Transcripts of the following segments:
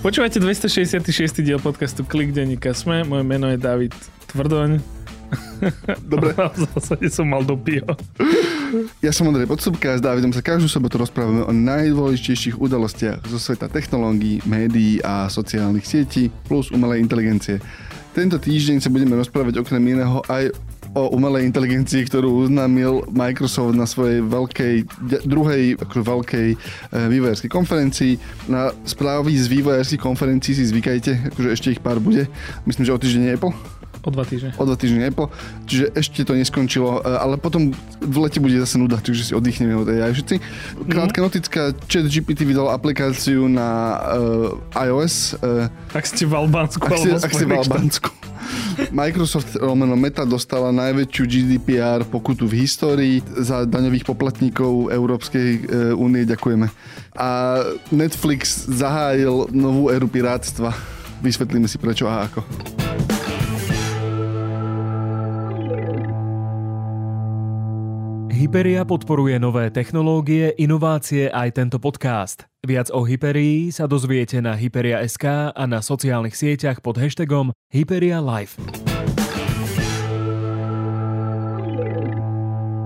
Počúvate 266. diel podcastu Klik denníka Sme. Moje meno je David Tvrdoň. Dobre. v zásade som mal do pivo. Ja som Andrej Podsúbka a s Dávidom sa každú sobotu rozprávame o najdôležitejších udalostiach zo sveta technológií, médií a sociálnych sietí plus umelej inteligencie. Tento týždeň sa budeme rozprávať okrem iného aj o umelej inteligencii, ktorú oznámil Microsoft na svojej veľkej, druhej akože veľkej e, vývojárskej konferencii. Na správy z vývojárskych konferencií si zvykajte, akože ešte ich pár bude. Myslím, že o týždeň Apple. O dva týždne. O dva týždne Apple. Čiže ešte to neskončilo, e, ale potom v lete bude zase nuda, takže si oddychneme od AI všetci. Krátka mm. notická, chat GPT vydal aplikáciu na uh, iOS. Uh, ak ste v Albánsku. Ak ste, ak ste v Albánsku. Microsoft Romano Meta dostala najväčšiu GDPR pokutu v histórii za daňových poplatníkov Európskej e, únie. Ďakujeme. A Netflix zahájil novú éru pirátstva. Vysvetlíme si prečo a ako. Hyperia podporuje nové technológie, inovácie aj tento podcast. Viac o Hyperii sa dozviete na Hyperia.sk a na sociálnych sieťach pod hashtagom Hyperia Life.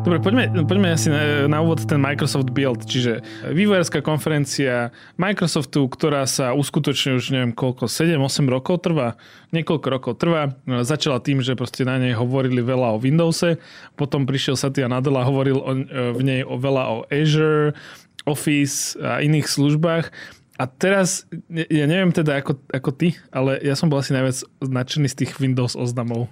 Dobre, poďme, poďme asi na, na úvod ten Microsoft Build, čiže vývojárska konferencia Microsoftu, ktorá sa uskutočne už neviem koľko, 7-8 rokov trvá, niekoľko rokov trvá. Začala tým, že proste na nej hovorili veľa o Windowse, potom prišiel Satya Nadella, hovoril o, v nej o veľa o Azure, Office a iných službách a teraz, ja neviem teda ako, ako ty, ale ja som bol asi najviac nadšený z tých Windows oznamov.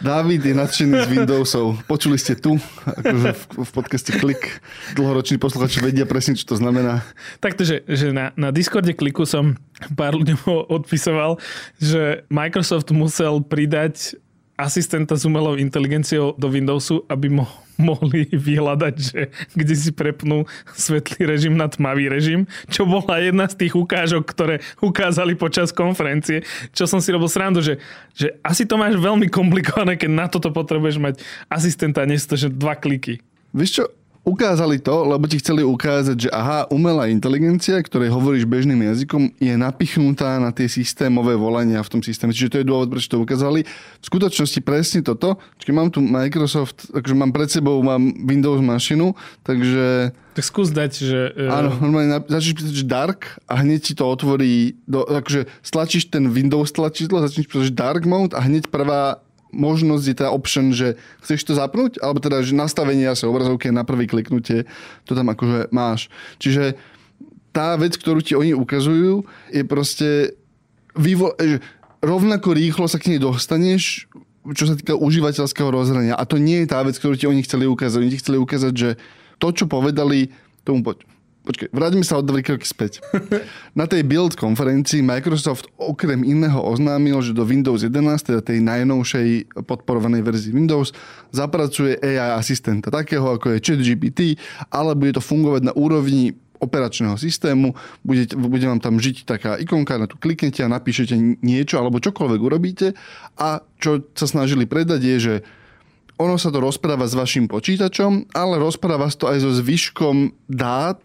David je nadšený z Windowsov. Počuli ste tu, akože v, v podcaste Klik. Dlhoroční posluchači vedia presne, čo to znamená. Takto, že, že na, na Discorde Kliku som pár ľuďom odpisoval, že Microsoft musel pridať asistenta s umelou inteligenciou do Windowsu, aby mo- mohli vyhľadať, že kde si prepnú svetlý režim na tmavý režim, čo bola jedna z tých ukážok, ktoré ukázali počas konferencie, čo som si robil srandu, že, že asi to máš veľmi komplikované, keď na toto potrebuješ mať asistenta, nie že dva kliky. Vieš čo, Ukázali to, lebo ti chceli ukázať, že aha, umelá inteligencia, ktorej hovoríš bežným jazykom, je napichnutá na tie systémové volania v tom systéme. Čiže to je dôvod, prečo to ukázali. V skutočnosti presne toto. Keď mám tu Microsoft, takže mám pred sebou mám Windows mašinu, takže... Tak skús dať, že... Uh... Áno, normálne začneš písať, že dark a hneď ti to otvorí, do, akože stlačíš ten Windows tlačidlo, začneš písať, že dark mode a hneď prvá možnosť je tá option, že chceš to zapnúť, alebo teda, že nastavenia sa obrazovky na prvý kliknutie, to tam akože máš. Čiže tá vec, ktorú ti oni ukazujú, je proste vývo- že rovnako rýchlo sa k nej dostaneš, čo sa týka užívateľského rozhrania. A to nie je tá vec, ktorú ti oni chceli ukázať. Oni ti chceli ukázať, že to, čo povedali, tomu poď Počkej, vráťme sa o dva kroky späť. Na tej Build konferencii Microsoft okrem iného oznámil, že do Windows 11, teda tej najnovšej podporovanej verzii Windows, zapracuje AI asistenta, takého ako je ChatGPT, ale bude to fungovať na úrovni operačného systému, bude, bude vám tam žiť taká ikonka, na tu kliknete a napíšete niečo alebo čokoľvek urobíte a čo sa snažili predať je, že ono sa to rozpráva s vašim počítačom, ale rozpráva sa to aj so zvyškom dát,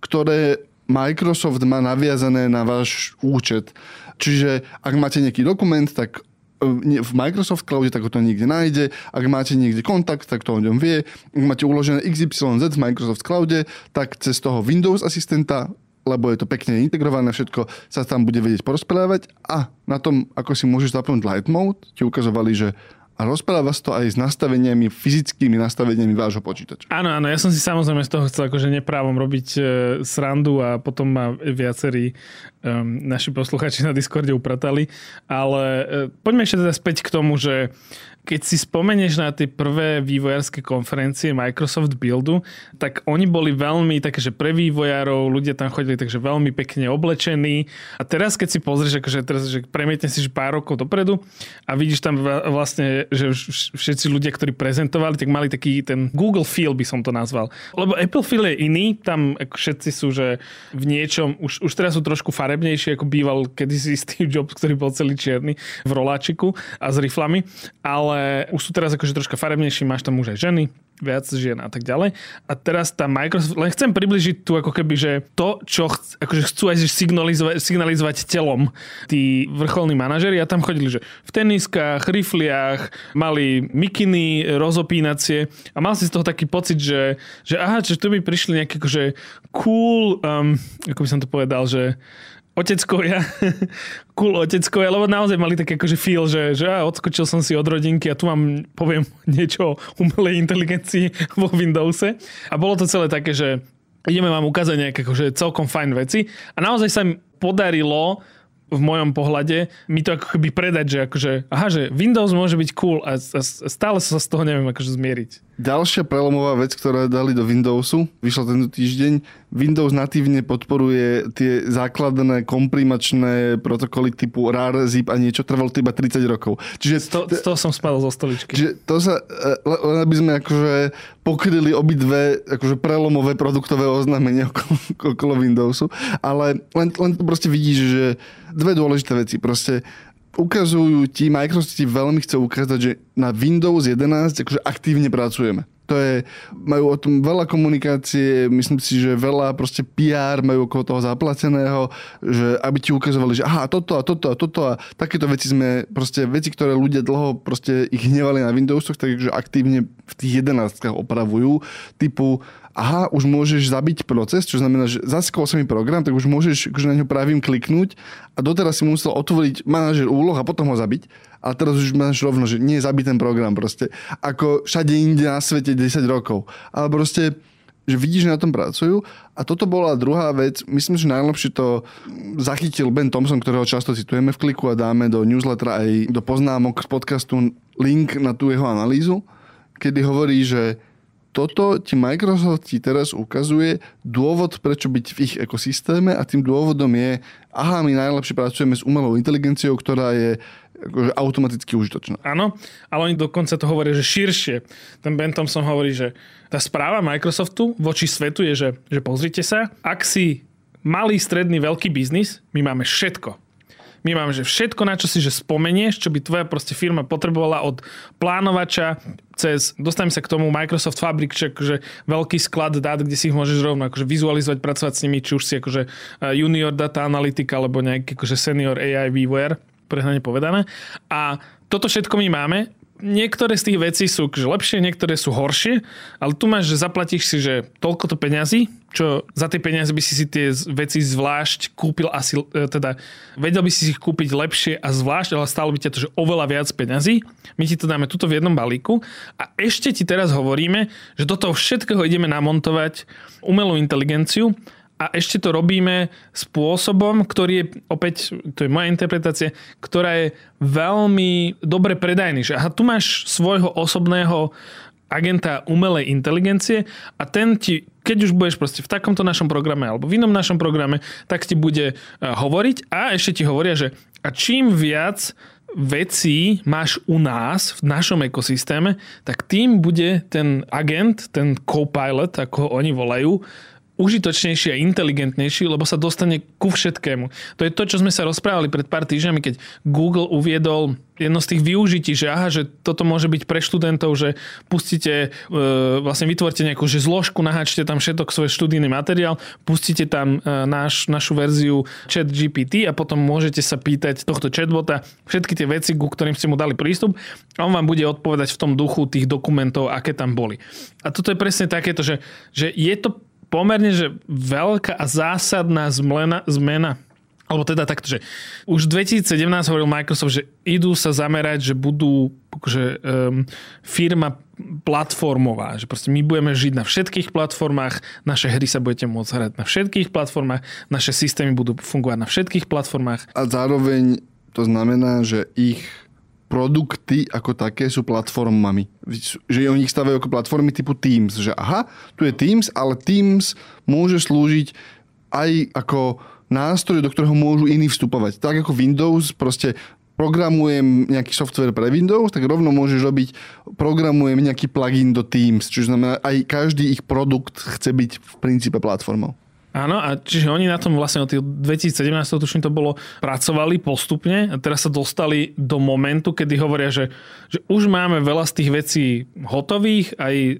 ktoré Microsoft má naviazané na váš účet. Čiže ak máte nejaký dokument, tak e, v Microsoft Cloude, tak ho to niekde nájde. Ak máte niekde kontakt, tak to o ňom vie. Ak máte uložené XYZ v Microsoft Cloude, tak cez toho Windows asistenta lebo je to pekne integrované, všetko sa tam bude vedieť porozprávať a na tom, ako si môžeš zapnúť Light Mode, ti ukazovali, že a rozpráva sa to aj s nastaveniami, fyzickými nastaveniami vášho počítača. Áno, áno, ja som si samozrejme z toho chcel akože neprávom robiť e, srandu a potom ma viacerí um, naši posluchači na Discorde upratali, ale e, poďme ešte teda späť k tomu, že keď si spomenieš na tie prvé vývojárske konferencie Microsoft Buildu, tak oni boli veľmi také, že pre vývojárov, ľudia tam chodili takže veľmi pekne oblečení. A teraz, keď si pozrieš, akože teraz, že premietne si že pár rokov dopredu a vidíš tam vlastne, že všetci ľudia, ktorí prezentovali, tak mali taký ten Google feel by som to nazval. Lebo Apple feel je iný, tam všetci sú, že v niečom, už, už teraz sú trošku farebnejší, ako býval kedysi Steve Jobs, ktorý bol celý čierny v roláčiku a s riflami, ale ale už sú teraz akože troška farebnejší, máš tam už aj ženy, viac žien a tak ďalej. A teraz tá Microsoft, len chcem približiť tu ako keby, že to, čo ch, akože chcú aj signalizovať, signalizovať telom tí vrcholní manažeri a tam chodili, že v teniskách, rifliach, mali mikiny rozopínacie a mal si z toho taký pocit, že, že aha, že tu by prišli nejaké akože cool, um, ako by som to povedal, že oteckovia, cool oteckovia, lebo naozaj mali taký akože feel, že, že ja odskočil som si od rodinky a tu vám poviem niečo o umelej inteligencii vo Windowse. A bolo to celé také, že ideme vám ukázať nejaké akože celkom fajn veci. A naozaj sa im podarilo v mojom pohľade mi to ako keby predať, že akože, aha, že Windows môže byť cool a, a stále sa z toho neviem akože zmieriť. Ďalšia prelomová vec, ktorá dali do Windowsu, vyšla tento týždeň, Windows natívne podporuje tie základné komprimačné protokoly typu RAR, ZIP a niečo, trvalo to iba 30 rokov. Čiže z, to, z toho som spadol zo stoličky. Čiže to sa, e, len aby sme akože pokryli obidve akože prelomové produktové oznámenia okolo, okolo Windowsu, ale len, len to proste vidíš, že dve dôležité veci. Proste ukazujú ti, Microsoft ti veľmi chce ukázať, že na Windows 11 akože aktívne pracujeme. To je, majú o tom veľa komunikácie, myslím si, že veľa proste PR majú okolo toho zaplateného, že aby ti ukazovali, že aha, toto a toto a toto a takéto veci sme, proste veci, ktoré ľudia dlho proste ich hnevali na Windowsoch, takže aktívne v tých 11 opravujú, typu aha, už môžeš zabiť proces, čo znamená, že zaskol sa mi program, tak už môžeš akože na ňo pravým kliknúť a doteraz si musel otvoriť manažer úloh a potom ho zabiť. A teraz už máš rovno, že nie zabiť ten program proste. Ako všade inde na svete 10 rokov. Ale proste že vidíš, že na tom pracujú. A toto bola druhá vec. Myslím, že najlepšie to zachytil Ben Thompson, ktorého často citujeme v kliku a dáme do newslettera aj do poznámok z podcastu link na tú jeho analýzu, kedy hovorí, že toto ti Microsoft ti teraz ukazuje dôvod, prečo byť v ich ekosystéme a tým dôvodom je, aha, my najlepšie pracujeme s umelou inteligenciou, ktorá je akože automaticky užitočná. Áno, ale oni dokonca to hovoria, že širšie. Ten Ben Thompson hovorí, že tá správa Microsoftu voči svetu je, že, že pozrite sa, ak si malý, stredný, veľký biznis, my máme všetko my máme, že všetko, na čo si že spomenieš, čo by tvoja proste firma potrebovala od plánovača cez, dostaneme sa k tomu Microsoft Fabric, že akože veľký sklad dát, kde si ich môžeš rovno akože vizualizovať, pracovať s nimi, či už si akože eh, junior data analytika alebo nejaký akože senior AI vývojar, prehnane povedané. A toto všetko my máme niektoré z tých vecí sú lepšie, niektoré sú horšie, ale tu máš, že zaplatíš si, že toľko to peňazí, čo za tie peniaze by si si tie veci zvlášť kúpil asi, e, teda vedel by si ich kúpiť lepšie a zvlášť, ale stálo by ťa to, že oveľa viac peňazí. My ti to dáme tuto v jednom balíku a ešte ti teraz hovoríme, že do toho všetkého ideme namontovať umelú inteligenciu, a ešte to robíme spôsobom, ktorý je, opäť, to je moja interpretácia, ktorá je veľmi dobre predajný. Že aha, tu máš svojho osobného agenta umelej inteligencie a ten ti, keď už budeš proste v takomto našom programe alebo v inom našom programe, tak ti bude e, hovoriť a ešte ti hovoria, že a čím viac vecí máš u nás v našom ekosystéme, tak tým bude ten agent, ten co-pilot, ako oni volajú, užitočnejší a inteligentnejší, lebo sa dostane ku všetkému. To je to, čo sme sa rozprávali pred pár týždňami, keď Google uviedol jedno z tých využití, že aha, že toto môže byť pre študentov, že pustíte, e, vlastne vytvorte nejakú že zložku, naháčte tam všetok svoj študijný materiál, pustíte tam e, náš, našu verziu chat GPT a potom môžete sa pýtať tohto chatbota všetky tie veci, ku ktorým ste mu dali prístup a on vám bude odpovedať v tom duchu tých dokumentov, aké tam boli. A toto je presne takéto, že, že je to pomerne že veľká a zásadná zmena, zmena alebo teda takto, že už v 2017 hovoril Microsoft, že idú sa zamerať, že budú že, um, firma platformová, že proste my budeme žiť na všetkých platformách, naše hry sa budete môcť hrať na všetkých platformách, naše systémy budú fungovať na všetkých platformách. A zároveň to znamená, že ich produkty ako také sú platformami. Že oni ich stavajú ako platformy typu Teams. Že aha, tu je Teams, ale Teams môže slúžiť aj ako nástroj, do ktorého môžu iní vstupovať. Tak ako Windows, proste programujem nejaký software pre Windows, tak rovno môžeš robiť, programujem nejaký plugin do Teams, čiže znamená, aj každý ich produkt chce byť v princípe platformou. Áno, a čiže oni na tom vlastne od 2017, tuším to bolo, pracovali postupne a teraz sa dostali do momentu, kedy hovoria, že, že už máme veľa z tých vecí hotových, aj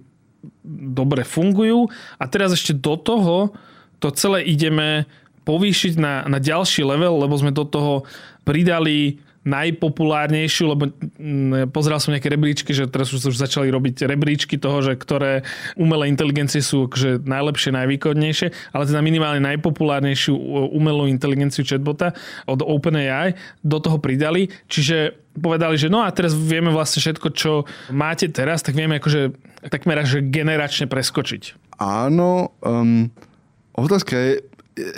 dobre fungujú a teraz ešte do toho to celé ideme povýšiť na, na ďalší level, lebo sme do toho pridali najpopulárnejšiu, lebo mm, pozeral som nejaké rebríčky, že teraz už, začali robiť rebríčky toho, že ktoré umelé inteligencie sú akože najlepšie, najvýkodnejšie, ale teda minimálne najpopulárnejšiu umelú inteligenciu chatbota od OpenAI do toho pridali. Čiže povedali, že no a teraz vieme vlastne všetko, čo máte teraz, tak vieme akože takmer až generačne preskočiť. Áno, um, otázka je,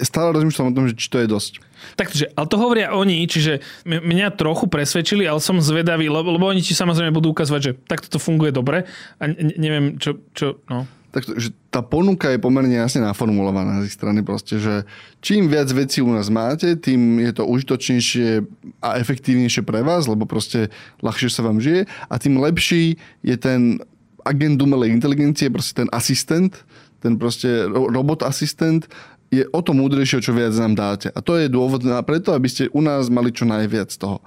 stále rozmýšľam o tom, že či to je dosť. Takže, ale to hovoria oni, čiže mňa trochu presvedčili, ale som zvedavý, lebo, lebo oni ti samozrejme budú ukazovať, že takto to funguje dobre a ne, neviem, čo, čo no. Tak, tá ponuka je pomerne jasne naformulovaná z ich strany proste, že čím viac vecí u nás máte, tým je to užitočnejšie a efektívnejšie pre vás, lebo proste ľahšie sa vám žije a tým lepší je ten agent umelej inteligencie, proste ten asistent, ten proste robot asistent je o to múdrejšie, čo viac nám dáte. A to je dôvod na preto, aby ste u nás mali čo najviac toho.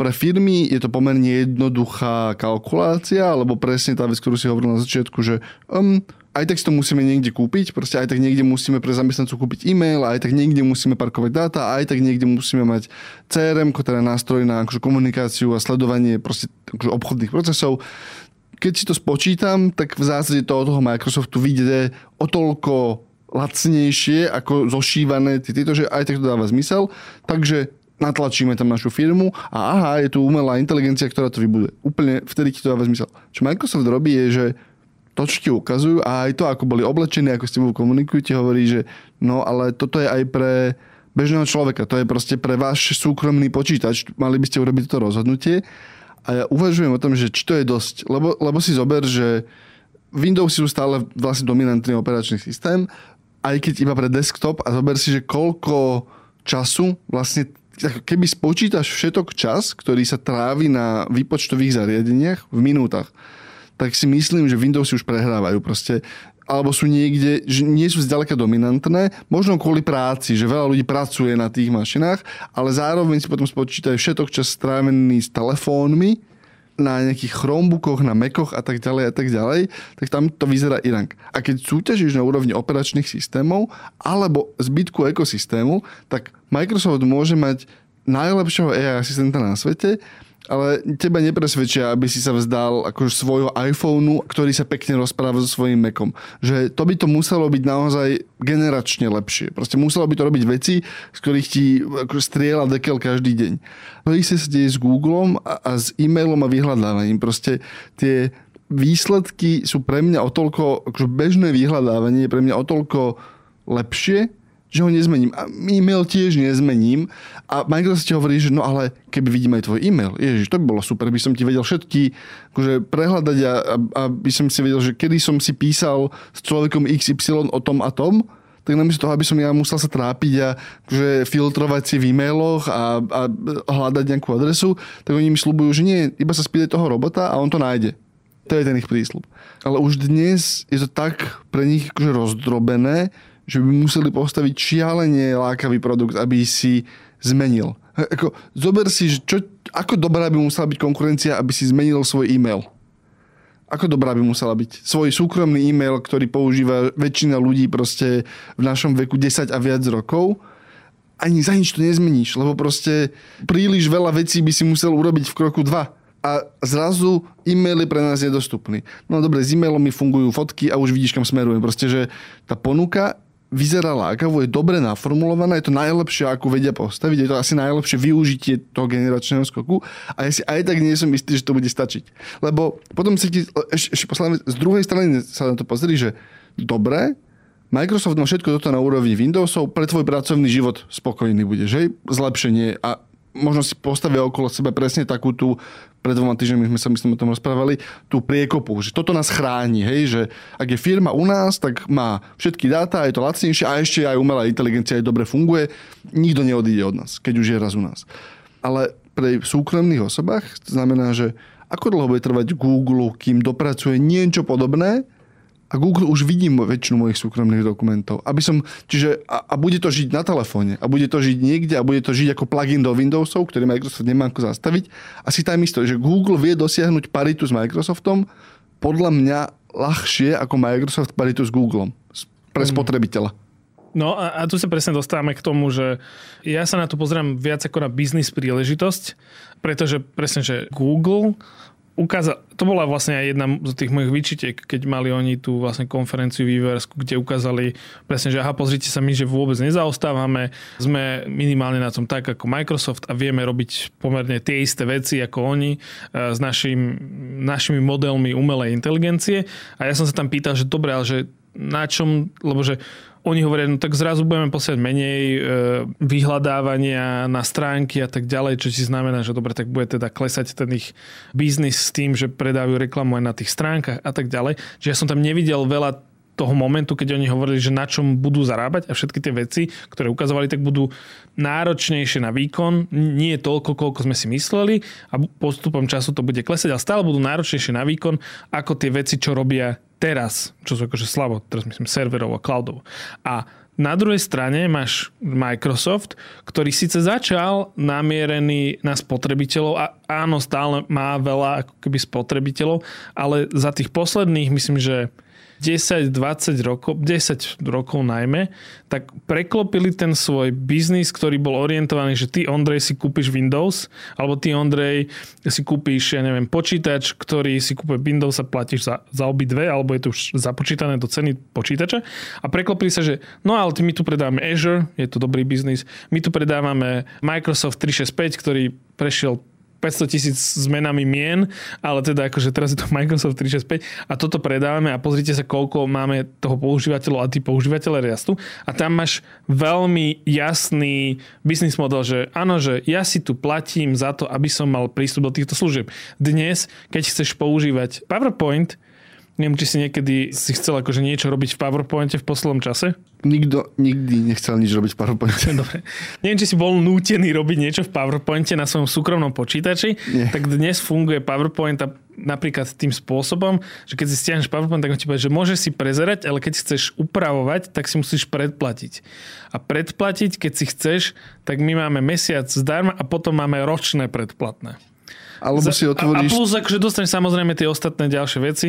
Pre firmy je to pomerne jednoduchá kalkulácia, alebo presne tá vec, ktorú si hovoril na začiatku, že um, aj tak si to musíme niekde kúpiť, proste aj tak niekde musíme pre zamestnancov kúpiť e-mail, aj tak niekde musíme parkovať dáta, aj tak niekde musíme mať CRM, ktorá nástroj na akože komunikáciu a sledovanie proste akože obchodných procesov. Keď si to spočítam, tak v zásade to od toho Microsoftu vyjde o toľko lacnejšie ako zošívané tieto, že aj tak to dáva zmysel. Takže natlačíme tam našu firmu a aha, je tu umelá inteligencia, ktorá to vybuduje. Úplne vtedy ti to dáva zmysel. Čo Microsoft robí je, že to, čo ti ukazujú a aj to, ako boli oblečení, ako s tebou komunikujú, ti hovorí, že no ale toto je aj pre bežného človeka, to je proste pre váš súkromný počítač, mali by ste urobiť to rozhodnutie a ja uvažujem o tom, že či to je dosť, lebo, lebo si zober, že Windows sú stále vlastne dominantný operačný systém aj keď iba pre desktop a zober si, že koľko času vlastne keby spočítaš všetok čas, ktorý sa trávi na výpočtových zariadeniach v minútach, tak si myslím, že Windowsy už prehrávajú proste alebo sú niekde, že nie sú zďaleka dominantné, možno kvôli práci, že veľa ľudí pracuje na tých mašinách, ale zároveň si potom spočítajú všetok čas strávený s telefónmi na nejakých Chromebookoch, na Macoch a tak ďalej a tak ďalej, tak tam to vyzerá inak. A keď súťažíš na úrovni operačných systémov alebo zbytku ekosystému, tak Microsoft môže mať najlepšieho AI asistenta na svete ale teba nepresvedčia, aby si sa vzdal akože svojho iPhoneu, ktorý sa pekne rozpráva so svojím Macom. Že to by to muselo byť naozaj generačne lepšie. Proste muselo by to robiť veci, z ktorých ti akože strieľa dekel každý deň. To isté sa deje s Googlem a, a s e-mailom a vyhľadávaním. Proste tie výsledky sú pre mňa o toľko, akože bežné vyhľadávanie je pre mňa o toľko lepšie, že ho nezmením. A e-mail tiež nezmením. A Microsoft ti hovorí, že no ale keby vidím aj tvoj e-mail, ježiš, to by bolo super, by som ti vedel všetky akože prehľadať a, a, by som si vedel, že kedy som si písal s človekom XY o tom a tom, tak namiesto toho, aby som ja musel sa trápiť a akože filtrovať si v e-mailoch a, a hľadať nejakú adresu, tak oni mi slúbujú, že nie, iba sa spýtaj toho robota a on to nájde. To je ten ich prísľub. Ale už dnes je to tak pre nich akože rozdrobené, že by museli postaviť šialene lákavý produkt, aby si zmenil. Ako, zober si, čo, ako dobrá by musela byť konkurencia, aby si zmenil svoj e-mail. Ako dobrá by musela byť? Svoj súkromný e-mail, ktorý používa väčšina ľudí proste v našom veku 10 a viac rokov, ani za nič to nezmeníš, lebo proste príliš veľa vecí by si musel urobiť v kroku 2 a zrazu e-mail je pre nás nedostupný. No dobre, s e-mailom mi fungujú fotky a už vidíš, kam smerujem. Proste, že tá ponuka vyzerá lákavo, je dobre naformulovaná, je to najlepšie, ako vedia postaviť, je to asi najlepšie využitie toho generačného skoku a ja si aj tak nie som istý, že to bude stačiť. Lebo potom si ti, ešte, ešte posledné, z druhej strany sa na to pozri, že dobre, Microsoft má všetko toto na úrovni Windowsov, pre tvoj pracovný život spokojný bude, že? Zlepšenie a možno si postavia okolo seba presne takú tú, pred dvoma týždňami sme sa myslím o tom rozprávali, tú priekopu, že toto nás chráni, hej, že ak je firma u nás, tak má všetky dáta, je to lacnejšie a ešte aj umelá inteligencia aj dobre funguje, nikto neodíde od nás, keď už je raz u nás. Ale pre súkromných osobách to znamená, že ako dlho bude trvať Google, kým dopracuje niečo podobné, a Google už vidí väčšinu mojich súkromných dokumentov. Aby som, čiže, a, a bude to žiť na telefóne, a bude to žiť niekde, a bude to žiť ako plugin do Windowsov, ktorý Microsoft nemá ako zastaviť. A si tam isto, že Google vie dosiahnuť paritu s Microsoftom, podľa mňa ľahšie ako Microsoft paritu s Googlem pre Mm. spotrebiteľa. No a, a tu sa presne dostávame k tomu, že ja sa na to pozerám viac ako na biznis príležitosť, pretože presne, že Google ukázal, to bola vlastne aj jedna z tých mojich výčitek, keď mali oni tú vlastne konferenciu výversku, kde ukázali presne, že aha, pozrite sa, my že vôbec nezaostávame, sme minimálne na tom tak ako Microsoft a vieme robiť pomerne tie isté veci ako oni e, s našim, našimi modelmi umelej inteligencie. A ja som sa tam pýtal, že dobre, ale že na čom, lebo že oni hovoria, no tak zrazu budeme posielať menej e, vyhľadávania na stránky a tak ďalej, čo ti znamená, že dobre, tak bude teda klesať ten ich biznis s tým, že predávajú reklamu aj na tých stránkach a tak ďalej. Čiže ja som tam nevidel veľa toho momentu, keď oni hovorili, že na čom budú zarábať a všetky tie veci, ktoré ukazovali, tak budú náročnejšie na výkon, nie toľko, koľko sme si mysleli a postupom času to bude klesať, ale stále budú náročnejšie na výkon ako tie veci, čo robia teraz, čo sú akože slabo, teraz myslím serverov a cloudov. A na druhej strane máš Microsoft, ktorý síce začal namierený na spotrebiteľov a áno, stále má veľa ako keby spotrebiteľov, ale za tých posledných, myslím, že 10-20 rokov, 10 rokov najmä, tak preklopili ten svoj biznis, ktorý bol orientovaný, že ty Ondrej si kúpiš Windows, alebo ty Ondrej si kúpiš, ja neviem, počítač, ktorý si kúpe Windows a platíš za, za obidve, alebo je to už započítané do ceny počítača. A preklopili sa, že no ale my tu predávame Azure, je to dobrý biznis, my tu predávame Microsoft 365, ktorý prešiel 500 tisíc zmenami mien, ale teda akože teraz je to Microsoft 365 a toto predávame a pozrite sa, koľko máme toho používateľov a tí používateľe rastú. A tam máš veľmi jasný business model, že áno, že ja si tu platím za to, aby som mal prístup do týchto služieb. Dnes, keď chceš používať PowerPoint, neviem, či si niekedy si chcel akože niečo robiť v PowerPointe v poslednom čase, Nikto nikdy nechcel nič robiť v PowerPointe. Dobre. Neviem, či si bol nútený robiť niečo v PowerPointe na svojom súkromnom počítači, Nie. tak dnes funguje PowerPoint a napríklad tým spôsobom, že keď si stiahneš PowerPoint, tak on ti povie, že môžeš si prezerať, ale keď chceš upravovať, tak si musíš predplatiť. A predplatiť, keď si chceš, tak my máme mesiac zdarma a potom máme ročné predplatné. Alebo si A, a otvoríš, plus, akože dostaneš samozrejme tie ostatné ďalšie veci.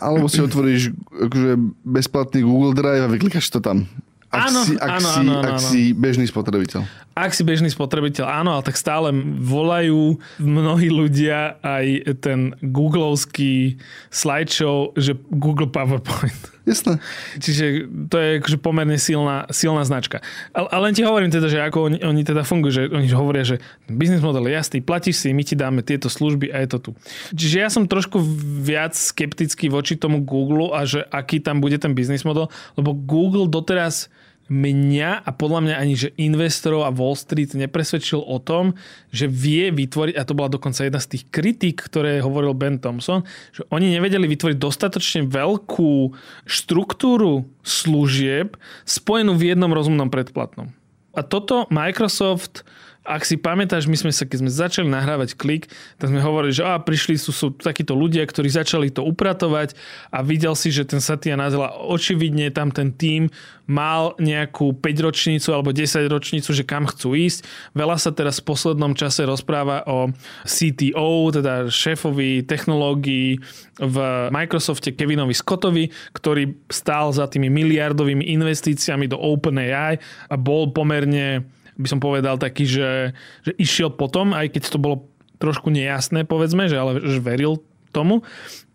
Alebo si otvoríš akože bezplatný Google Drive a vyklikáš to tam. Ak, Áno, si, ak, áno, si, áno, ak áno. si bežný spotrebiteľ. Ak si bežný spotrebiteľ, áno, ale tak stále volajú mnohí ľudia aj ten googlovský slideshow, že Google PowerPoint. Jasné. Čiže to je akože pomerne silná, silná značka. Ale, ale len ti hovorím teda, že ako oni, oni teda fungujú, že oni hovoria, že business model je jasný, platíš si, my ti dáme tieto služby a je to tu. Čiže ja som trošku viac skeptický voči tomu Google a že aký tam bude ten business model, lebo Google doteraz mňa a podľa mňa ani, že investorov a Wall Street nepresvedčil o tom, že vie vytvoriť, a to bola dokonca jedna z tých kritík, ktoré hovoril Ben Thompson, že oni nevedeli vytvoriť dostatočne veľkú štruktúru služieb spojenú v jednom rozumnom predplatnom. A toto Microsoft ak si pamätáš, my sme sa, keď sme začali nahrávať klik, tak sme hovorili, že á, prišli sú, sú takíto ľudia, ktorí začali to upratovať a videl si, že ten Satya Nadella, očividne tam ten tím mal nejakú 5 ročnicu alebo 10 ročnicu, že kam chcú ísť. Veľa sa teraz v poslednom čase rozpráva o CTO, teda šéfovi technológií v Microsofte Kevinovi Scottovi, ktorý stál za tými miliardovými investíciami do OpenAI a bol pomerne by som povedal taký, že, že išiel potom, aj keď to bolo trošku nejasné, povedzme, že ale že veril tomu.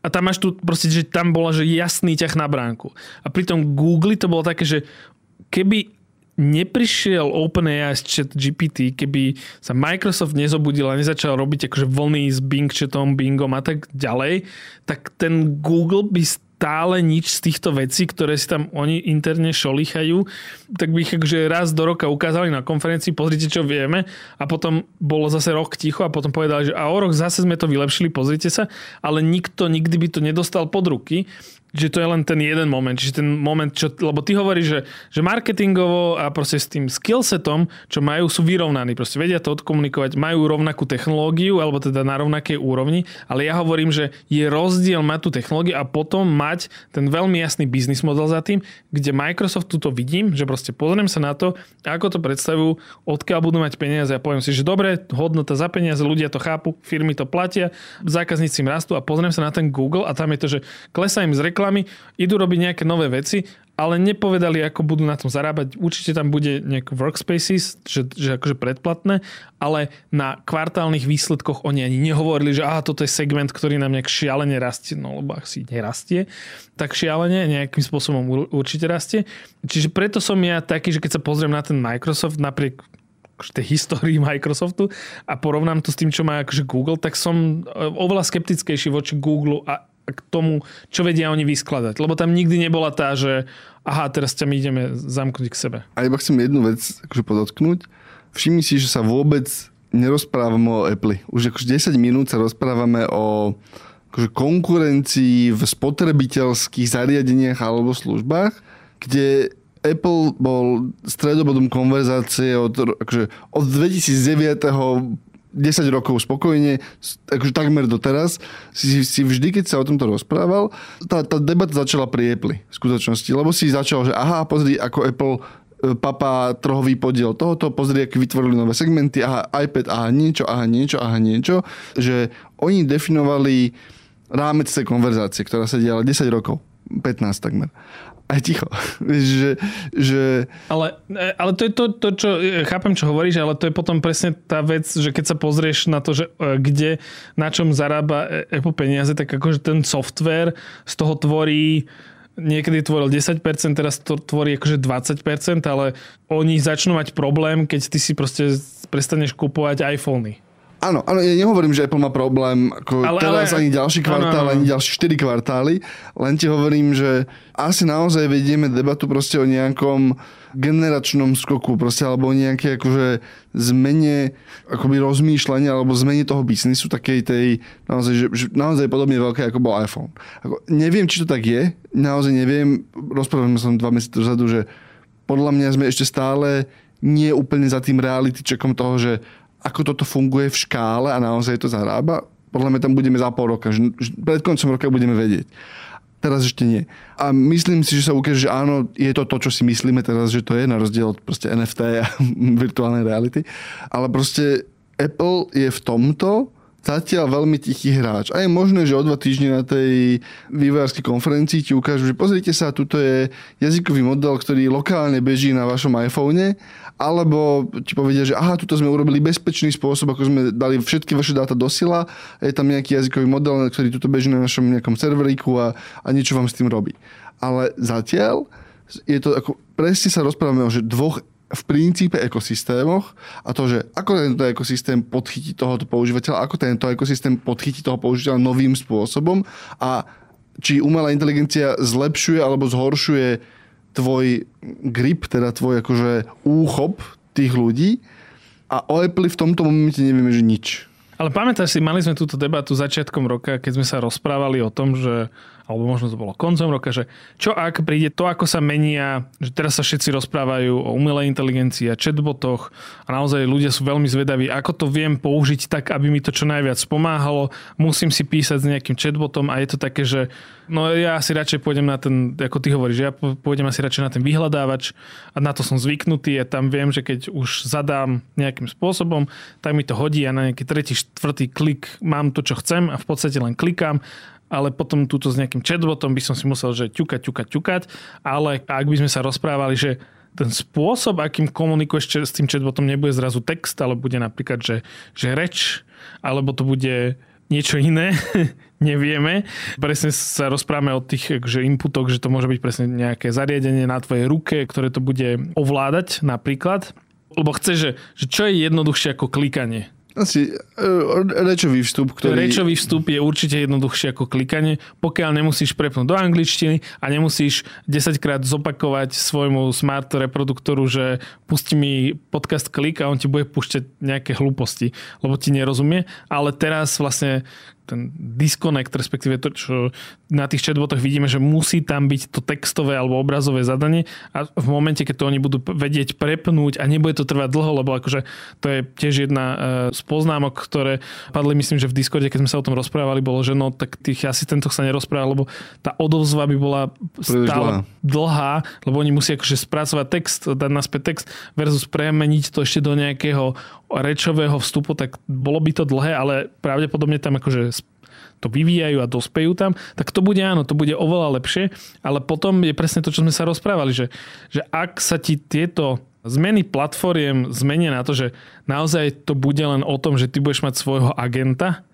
A tam máš tu proste, že tam bola, že jasný ťah na bránku. A pri tom Google to bolo také, že keby neprišiel OpenAI z chat GPT, keby sa Microsoft nezobudil a nezačal robiť akože vlny s Bing chatom, Bingom a tak ďalej, tak ten Google by stále nič z týchto vecí, ktoré si tam oni interne šolichajú, tak by ich akože raz do roka ukázali na konferencii, pozrite, čo vieme a potom bolo zase rok ticho a potom povedali, že a o rok zase sme to vylepšili, pozrite sa, ale nikto nikdy by to nedostal pod ruky. Že to je len ten jeden moment, čiže ten moment, čo, lebo ty hovoríš, že, že marketingovo a proste s tým skillsetom, čo majú, sú vyrovnaní, proste vedia to odkomunikovať, majú rovnakú technológiu, alebo teda na rovnakej úrovni, ale ja hovorím, že je rozdiel mať tú technológiu a potom mať ten veľmi jasný biznis model za tým, kde Microsoft túto vidím, že proste pozriem sa na to, ako to predstavujú, odkiaľ budú mať peniaze. A poviem si, že dobre, hodnota za peniaze, ľudia to chápu, firmy to platia, zákazníci im rastú a pozriem sa na ten Google a tam je to, že klesá im z reklam reklamy, idú robiť nejaké nové veci, ale nepovedali, ako budú na tom zarábať. Určite tam bude nejaké workspaces, že, že akože predplatné, ale na kvartálnych výsledkoch oni ani nehovorili, že aha, toto je segment, ktorý nám nejak šialene rastie, no lebo asi nerastie, tak šialene nejakým spôsobom určite rastie. Čiže preto som ja taký, že keď sa pozriem na ten Microsoft, napriek akože tej histórii Microsoftu a porovnám to s tým, čo má akože Google, tak som e, oveľa skeptickejší voči Google a k tomu, čo vedia oni vyskladať. Lebo tam nikdy nebola tá, že aha, teraz ťa my ideme zamknúť k sebe. A iba chcem jednu vec akože podotknúť. Všimni si, že sa vôbec nerozprávame o Apple. Už akože 10 minút sa rozprávame o akože konkurencii v spotrebiteľských zariadeniach alebo službách, kde Apple bol stredobodom konverzácie od, akože od 2009 10 rokov spokojne, akože takmer doteraz, si, si vždy, keď sa o tomto rozprával, tá, tá debata začala pri Apple v skutočnosti, lebo si začal, že aha, pozri, ako Apple e, papa trhový podiel tohoto, pozri, aký vytvorili nové segmenty, aha, iPad, aha, niečo, aha, niečo, aha, niečo, že oni definovali rámec tej konverzácie, ktorá sa diala 10 rokov, 15 takmer aj ticho. že, že... Ale, ale to je to, to, čo chápem, čo hovoríš, ale to je potom presne tá vec, že keď sa pozrieš na to, že e, kde, na čom zarába e, Apple peniaze, tak akože ten software z toho tvorí niekedy tvoril 10%, teraz to tvorí akože 20%, ale oni začnú mať problém, keď ty si proste prestaneš kupovať iPhony. Áno, áno, ja nehovorím, že Apple má problém ako ale, teraz ale, ani ďalší kvartál, áno, ani ďalší 4 kvartály, len ti hovorím, že asi naozaj vedieme debatu proste o nejakom generačnom skoku, proste, alebo o nejakej akože zmene akoby rozmýšľania, alebo zmene toho biznisu, takej tej, naozaj, že, že naozaj podobne veľké, ako bol iPhone. Ako, neviem, či to tak je, naozaj neviem, rozprávame som dva mesiace dozadu, že podľa mňa sme ešte stále nie úplne za tým reality checkom toho, že ako toto funguje v škále a naozaj to zarába, podľa mňa tam budeme za pol roka. Že pred koncom roka budeme vedieť. Teraz ešte nie. A myslím si, že sa ukáže, že áno, je to to, čo si myslíme teraz, že to je, na rozdiel od NFT a virtuálnej reality. Ale proste Apple je v tomto zatiaľ veľmi tichý hráč. A je možné, že o dva týždne na tej vývojárskej konferencii ti ukážu, že pozrite sa, tuto je jazykový model, ktorý lokálne beží na vašom iPhone, alebo ti povedia, že aha, tuto sme urobili bezpečný spôsob, ako sme dali všetky vaše dáta do sila, je tam nejaký jazykový model, ktorý tuto beží na našom nejakom serveríku a, a niečo vám s tým robí. Ale zatiaľ je to ako, presne sa rozprávame o že dvoch v princípe ekosystémoch a to, že ako tento ekosystém podchytí tohoto používateľa, ako tento ekosystém podchytí toho používateľa novým spôsobom a či umelá inteligencia zlepšuje alebo zhoršuje tvoj grip, teda tvoj akože úchop tých ľudí a o Apple v tomto momente nevieme, že nič. Ale pamätáš si, mali sme túto debatu začiatkom roka, keď sme sa rozprávali o tom, že alebo možno to bolo koncom roka, že čo ak príde to, ako sa menia, že teraz sa všetci rozprávajú o umelej inteligencii a chatbotoch a naozaj ľudia sú veľmi zvedaví, ako to viem použiť tak, aby mi to čo najviac pomáhalo, musím si písať s nejakým chatbotom a je to také, že no ja si radšej pôjdem na ten, ako ty hovoríš, ja pôjdem asi radšej na ten vyhľadávač a na to som zvyknutý a tam viem, že keď už zadám nejakým spôsobom, tak mi to hodí a na nejaký tretí, štvrtý klik mám to, čo chcem a v podstate len klikám ale potom túto s nejakým chatbotom by som si musel, že ťukať, ťukať, ťukať, ale ak by sme sa rozprávali, že ten spôsob, akým komunikuješ s tým chatbotom, nebude zrazu text, ale bude napríklad, že, že reč, alebo to bude niečo iné, nevieme. Presne sa rozprávame o tých že inputoch, že to môže byť presne nejaké zariadenie na tvojej ruke, ktoré to bude ovládať napríklad. Lebo chce, že, že čo je jednoduchšie ako klikanie. Asi e, rečový vstup, ktorý... Rečový vstup je určite jednoduchšie ako klikanie, pokiaľ nemusíš prepnúť do angličtiny a nemusíš 10 krát zopakovať svojmu smart reproduktoru, že pusti mi podcast klik a on ti bude púšťať nejaké hlúposti, lebo ti nerozumie. Ale teraz vlastne ten disconnect, respektíve to, čo na tých chatbotoch vidíme, že musí tam byť to textové alebo obrazové zadanie a v momente, keď to oni budú vedieť prepnúť a nebude to trvať dlho, lebo akože to je tiež jedna e, z poznámok, ktoré padli myslím, že v Discorde, keď sme sa o tom rozprávali, bolo, že no tak tých asistentov sa nerozpráva, lebo tá odozva by bola stále dlhá. dlhá, lebo oni musia akože spracovať text, dať naspäť text versus premeniť to ešte do nejakého rečového vstupu, tak bolo by to dlhé, ale pravdepodobne tam akože to vyvíjajú a dospejú tam, tak to bude áno, to bude oveľa lepšie, ale potom je presne to, čo sme sa rozprávali, že, že ak sa ti tieto zmeny platformiem zmenia na to, že naozaj to bude len o tom, že ty budeš mať svojho agenta,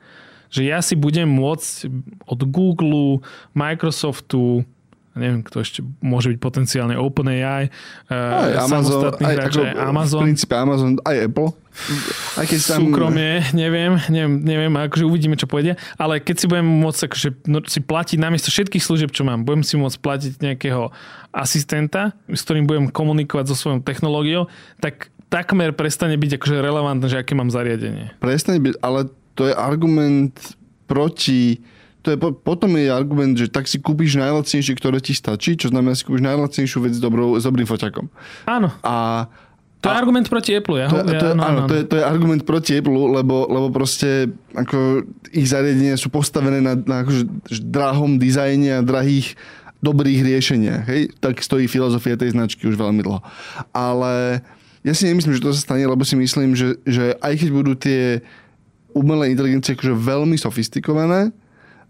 že ja si budem môcť od Google, Microsoftu, neviem, kto ešte môže byť potenciálne OpenAI, eh, aj Amazon, aj, hráč, ako, aj Amazon. V princípe Amazon, aj Apple. Aj keď tam... Súkromie, neviem, neviem, neviem, akože uvidíme, čo pôjde, ale keď si budem môcť akože, no, si platiť namiesto všetkých služieb, čo mám, budem si môcť platiť nejakého asistenta, s ktorým budem komunikovať so svojou technológiou, tak takmer prestane byť akože relevantné, že aké mám zariadenie. Prestane byť, ale to je argument proti to je, potom je argument, že tak si kúpiš najlacnejšie, ktoré ti stačí, čo znamená, si kúpiš najlacnejšiu vec s, dobrou, s dobrým foťakom. Áno. A to je argument proti Apple, ja? To, to, ja, no, áno, no, to, je, to je argument proti Apple, lebo, lebo proste ako ich zariadenia sú postavené na, na akože drahom dizajne a drahých dobrých riešeniach. Hej? Tak stojí filozofia tej značky už veľmi dlho. Ale ja si nemyslím, že to sa stane, lebo si myslím, že, že aj keď budú tie umelé inteligencie akože veľmi sofistikované,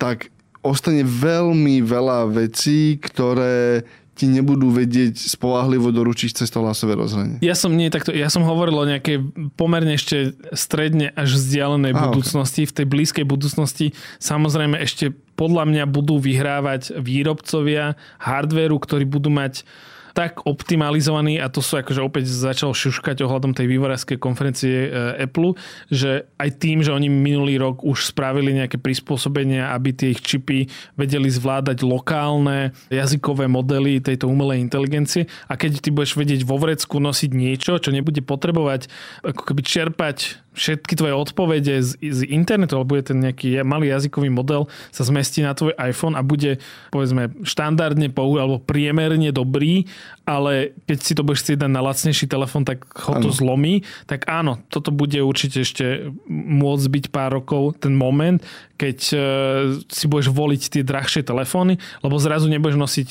tak ostane veľmi veľa vecí, ktoré ti nebudú vedieť spolahlivo doručiť cez to hlasové rozhranie. Ja som, nie, takto, ja som hovoril o nejakej pomerne ešte stredne až vzdialenej ah, budúcnosti. Okay. V tej blízkej budúcnosti samozrejme ešte podľa mňa budú vyhrávať výrobcovia hardvéru, ktorí budú mať tak optimalizovaný a to sú akože opäť začal šuškať ohľadom tej vývorárskej konferencie e, Apple, že aj tým, že oni minulý rok už spravili nejaké prispôsobenia, aby tie ich čipy vedeli zvládať lokálne jazykové modely tejto umelej inteligencie. A keď ty budeš vedieť vo vrecku nosiť niečo, čo nebude potrebovať ako keby čerpať všetky tvoje odpovede z, z internetu, alebo bude ten nejaký malý jazykový model, sa zmestí na tvoj iPhone a bude, povedzme, štandardne pou, alebo priemerne dobrý, ale keď si to budeš chcieť dať na lacnejší telefón, tak ho to ano. zlomí. Tak áno, toto bude určite ešte môcť byť pár rokov, ten moment, keď uh, si budeš voliť tie drahšie telefóny, lebo zrazu nebudeš nosiť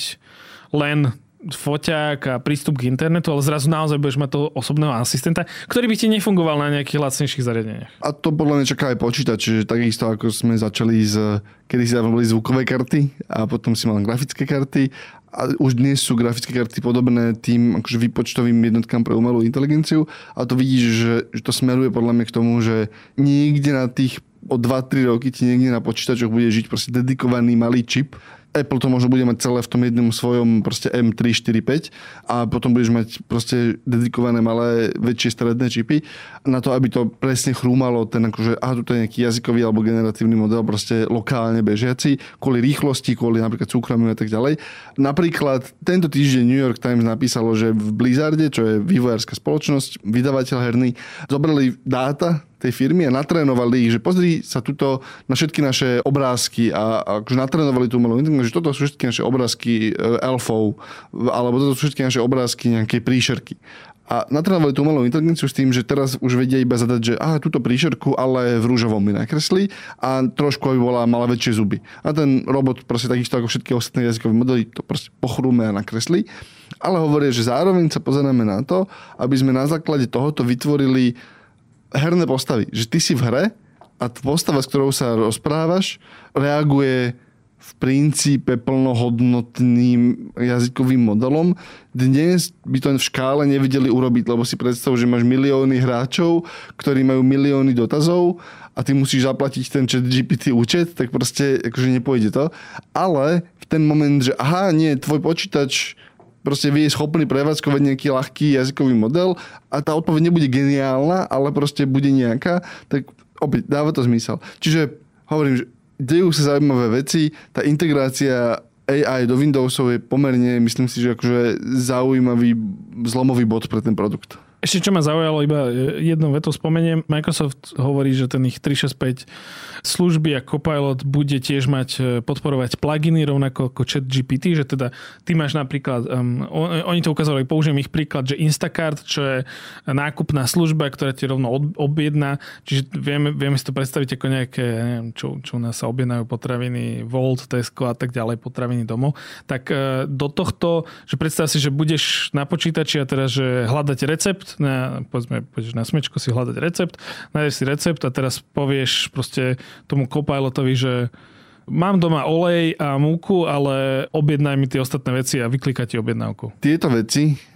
len foťák a prístup k internetu, ale zrazu naozaj budeš mať toho osobného asistenta, ktorý by ti nefungoval na nejakých lacnejších zariadeniach. A to podľa mňa čaká aj počítač, že takisto ako sme začali z, kedy si boli zvukové karty a potom si mal grafické karty a už dnes sú grafické karty podobné tým akože výpočtovým jednotkám pre umelú inteligenciu a to vidíš, že, že to smeruje podľa mňa k tomu, že niekde na tých o 2-3 roky ti niekde na počítačoch bude žiť proste dedikovaný malý čip, Apple to možno bude mať celé v tom jednom svojom proste M3, 4, 5 a potom budeš mať proste dedikované malé, väčšie stredné čipy na to, aby to presne chrúmalo ten akože, aha, tu je nejaký jazykový alebo generatívny model proste lokálne bežiaci, kvôli rýchlosti, kvôli napríklad súkromí a tak ďalej. Napríklad tento týždeň New York Times napísalo, že v Blizzarde, čo je vývojárska spoločnosť, vydavateľ herný, zobrali dáta tej firmy a natrénovali ich, že pozri sa tuto na všetky naše obrázky a, a akože natrénovali tú umelú inteligenciu, že toto sú všetky naše obrázky e, elfov, alebo toto sú všetky naše obrázky nejakej príšerky. A natrénovali tú umelú inteligenciu s tým, že teraz už vedia iba zadať, že aha, túto príšerku, ale v rúžovom mi nakresli a trošku aby bola, mala väčšie zuby. A ten robot proste takisto ako všetky ostatné jazykové modely to proste pochrúme a nakreslí. Ale hovorí, že zároveň sa pozeráme na to, aby sme na základe tohoto vytvorili herné postavy. Že ty si v hre a postava, s ktorou sa rozprávaš, reaguje v princípe plnohodnotným jazykovým modelom. Dnes by to v škále nevedeli urobiť, lebo si predstav, že máš milióny hráčov, ktorí majú milióny dotazov a ty musíš zaplatiť ten chat GPT účet, tak proste akože nepôjde to. Ale v ten moment, že aha, nie, tvoj počítač proste vie schopný prevádzkovať nejaký ľahký jazykový model a tá odpoveď nebude geniálna, ale proste bude nejaká, tak opäť dáva to zmysel. Čiže hovorím, že dejú sa zaujímavé veci, tá integrácia AI do Windowsov je pomerne, myslím si, že akože zaujímavý zlomový bod pre ten produkt. Ešte čo ma zaujalo, iba jednou vetou spomeniem. Microsoft hovorí, že ten ich 365 služby a Copilot bude tiež mať e, podporovať pluginy rovnako ako chat GPT, že teda ty máš napríklad, um, oni to ukázali, použijem ich príklad, že Instacart, čo je nákupná služba, ktorá ti rovno objedná, čiže vieme, vieme si to predstaviť ako nejaké, neviem, čo, čo u nás sa objednajú potraviny, Volt, Tesco a tak ďalej, potraviny domov, tak uh, do tohto, že predstav si, že budeš na počítači a teraz, že hľadať recept, na, povedzme, pôjdeš na smečko si hľadať recept, nájdeš si recept a teraz povieš proste tomu Copilotovi, že mám doma olej a múku, ale objednaj mi tie ostatné veci a vyklikať ti objednávku. Tieto veci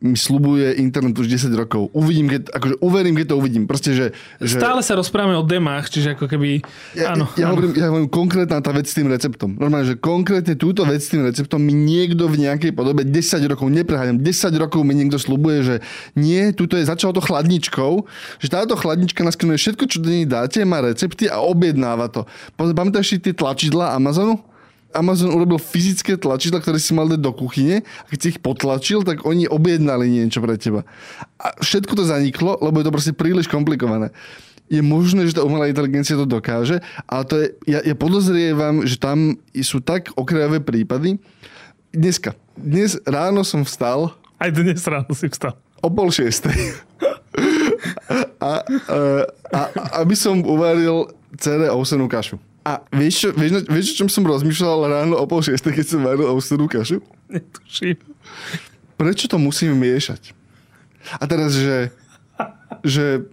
mi slubuje internet už 10 rokov. Uvidím, keď, akože uverím, keď to uvidím. Proste, že, že... Stále sa rozprávame o demách, čiže ako keby... Ja, áno, ja, áno. Hovorím, ja hovorím konkrétna tá vec s tým receptom. Normálne, že konkrétne túto vec s tým receptom mi niekto v nejakej podobe 10 rokov, nepreháňam, 10 rokov mi niekto slubuje, že nie, tuto je začalo to chladničkou, že táto chladnička naskenuje všetko, čo do nej dáte, má recepty a objednáva to. Pamätáš si tie tlačidla Amazonu? Amazon urobil fyzické tlačidla, ktoré si mal dať do kuchyne a keď si ich potlačil, tak oni objednali niečo pre teba. A všetko to zaniklo, lebo je to proste príliš komplikované. Je možné, že tá umelá inteligencia to dokáže, ale to je, ja, ja podozrievam, že tam sú tak okrajové prípady. Dneska, dnes ráno som vstal. Aj dnes ráno si vstal. O pol šiestej. a, a, a, aby som uvaril cere ovsenú kašu. A vieš, čo, vieš, vieš, čo čom som rozmýšľal ráno o pol šiestej, keď som varil ovsenú kašu? Netuším. Prečo to musím miešať? A teraz, že, že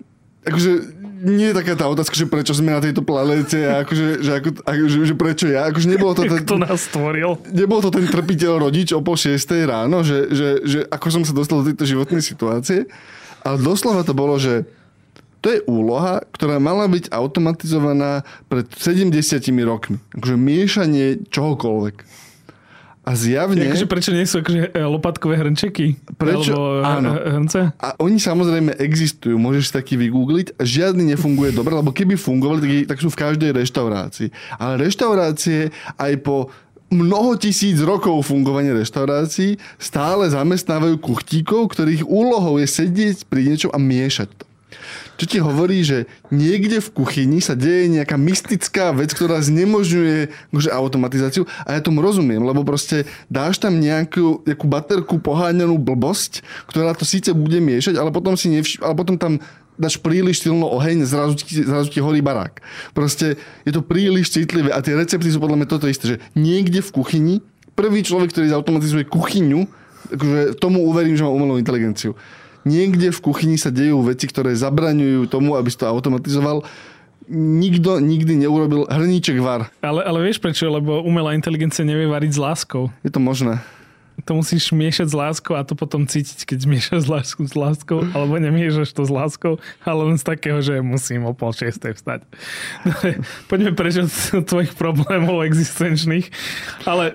akože nie je taká tá otázka, že prečo sme na tejto planete a akože, že, ako, akože, že prečo ja. Akože nebolo to ten, Kto nás stvoril? Nebol to ten trpiteľ rodič o pol šiestej ráno, že, že, že ako som sa dostal do tejto životnej situácie. Ale doslova to bolo, že to je úloha, ktorá mala byť automatizovaná pred 70 rokmi. Akože miešanie čohokoľvek. A zjavne... Akože prečo nie sú akože e, lopatkové hrnčeky? Prečo? Alebo e, Áno. hrnce? A oni samozrejme existujú, môžeš taký vygoogliť. Žiadny nefunguje dobre, lebo keby fungovali, tak, tak sú v každej reštaurácii. Ale reštaurácie aj po mnoho tisíc rokov fungovania reštaurácií stále zamestnávajú kuchtíkov, ktorých úlohou je sedieť pri niečom a miešať to. Čo ti hovorí, že niekde v kuchyni sa deje nejaká mystická vec, ktorá znemožňuje akože automatizáciu a ja tomu rozumiem, lebo proste dáš tam nejakú, nejakú baterku poháňanú blbosť, ktorá to síce bude miešať, ale potom si nevš- ale potom tam dáš príliš silno oheň, zrazu ti, zrazu ti horí barák. Proste je to príliš citlivé a tie recepty sú podľa mňa toto isté, že niekde v kuchyni prvý človek, ktorý zautomatizuje kuchyňu, akože tomu uverím, že má umelú inteligenciu niekde v kuchyni sa dejú veci, ktoré zabraňujú tomu, aby si to automatizoval. Nikto nikdy neurobil hrníček var. Ale, ale vieš prečo? Lebo umelá inteligencia nevie variť s láskou. Je to možné. To musíš miešať s láskou a to potom cítiť, keď miešaš s láskou, s láskou alebo nemiešaš to s láskou, ale len z takého, že musím o pol šiestej vstať. Poďme preč od tvojich problémov existenčných. Ale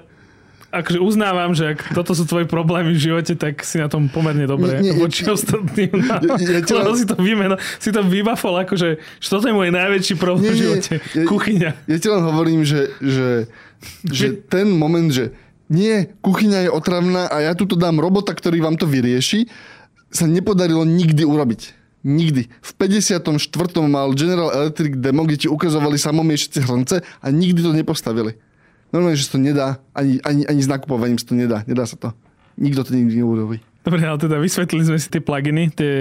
akože uznávam, že ak toto sú tvoje problémy v živote, tak si na tom pomerne dobre Nie, nie, voči ostatným. Ja- ja si to vymeno, si to vybafol, akože, že toto je môj najväčší problém Nie, v nie, živote. ja- Kuchyňa. Ja ti len hovorím, že, že, že ten moment, že nie, kuchyňa je otravná a ja tu dám robota, ktorý vám to vyrieši, sa nepodarilo nikdy urobiť. Nikdy. V 54. mal General Electric demo, kde ti ukazovali samomiešiace hrnce a nikdy to nepostavili. Normálne, že sa to nedá, ani, ani, ani s nakupovaním sa to nedá. Nedá sa to. Nikto to nikdy neurobí. Dobre, ale teda vysvetlili sme si tie pluginy, tie,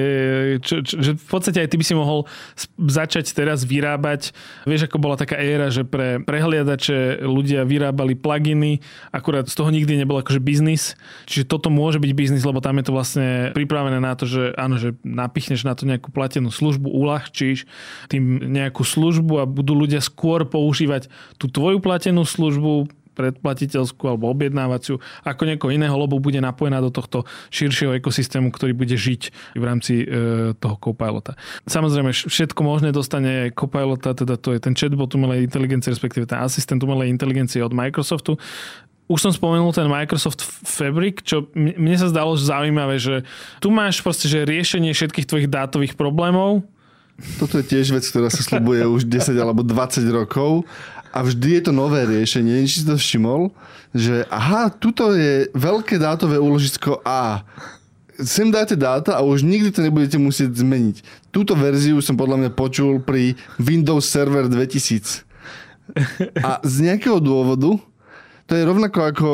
čo, čo, že v podstate aj ty by si mohol začať teraz vyrábať. Vieš, ako bola taká éra, že pre prehliadače ľudia vyrábali pluginy, akurát z toho nikdy nebol akože biznis. Čiže toto môže byť biznis, lebo tam je to vlastne pripravené na to, že áno, že napichneš na to nejakú platenú službu, uľahčíš tým nejakú službu a budú ľudia skôr používať tú tvoju platenú službu, predplatiteľskú alebo objednávaciu ako niekoho iného, lebo bude napojená do tohto širšieho ekosystému, ktorý bude žiť v rámci e, toho Copilota. Samozrejme, všetko možné dostane Copilota, teda to je ten chatbot umelej inteligencie, respektíve ten asistent umelej inteligencie od Microsoftu. Už som spomenul ten Microsoft Fabric, čo mne sa zdalo zaujímavé, že tu máš proste že riešenie všetkých tvojich dátových problémov, Toto je tiež vec, ktorá sa slubuje už 10 alebo 20 rokov a vždy je to nové riešenie. Či si to všimol, že aha, tuto je veľké dátové úložisko A. sem dáte dáta a už nikdy to nebudete musieť zmeniť. Túto verziu som podľa mňa počul pri Windows Server 2000. A z nejakého dôvodu, to je rovnako ako,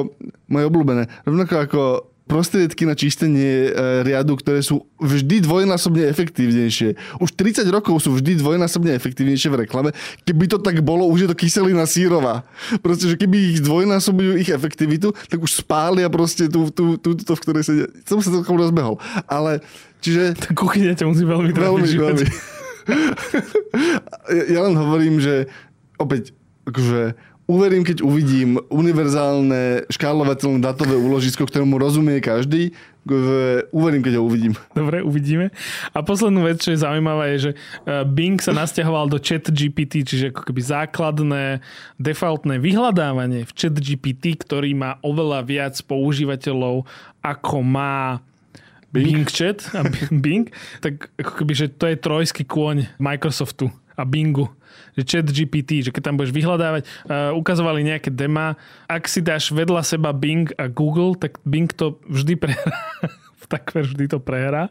moje obľúbené, rovnako ako prostriedky na čistenie e, riadu, ktoré sú vždy dvojnásobne efektívnejšie. Už 30 rokov sú vždy dvojnásobne efektívnejšie v reklame. Keby to tak bolo, už je to kyselina sírová. Proste, že keby ich dvojnásobujú ich efektivitu, tak už spália proste tú, tú, tú, tú, v ktorej sa... Som sa celkom rozbehol. Ale, čiže... Tá kuchyňa ťa musí veľmi Veľmi, veľmi. ja len hovorím, že opäť, akože uverím, keď uvidím univerzálne škálovateľné datové úložisko, ktorému rozumie každý. Uverím, keď ho uvidím. Dobre, uvidíme. A poslednú vec, čo je zaujímavá, je, že e, Bing sa nasťahoval do chat GPT, čiže ako keby základné defaultné vyhľadávanie v chat GPT, ktorý má oveľa viac používateľov, ako má Bing, Bing chat a Bing, tak ako keby, že to je trojský kôň Microsoftu a Bingu že chat GPT, že keď tam budeš vyhľadávať, uh, ukazovali nejaké dema, ak si dáš vedľa seba Bing a Google, tak Bing to vždy prehrá. takmer vždy to prehrá.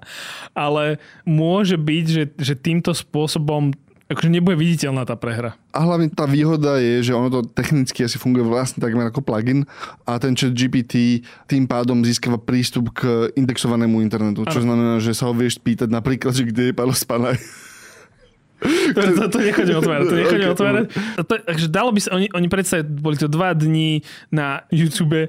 Ale môže byť, že, že týmto spôsobom akože nebude viditeľná tá prehra. A hlavne tá výhoda je, že ono to technicky asi funguje vlastne takmer ako plugin a ten chat GPT tým pádom získava prístup k indexovanému internetu, čo ano. znamená, že sa ho vieš pýtať napríklad, že kde je Paolo Spanaj. To, to, to nechodím otvárať. To nechodím okay, otvárať. To, takže dalo by sa, oni, oni predsa boli to dva dní na YouTube.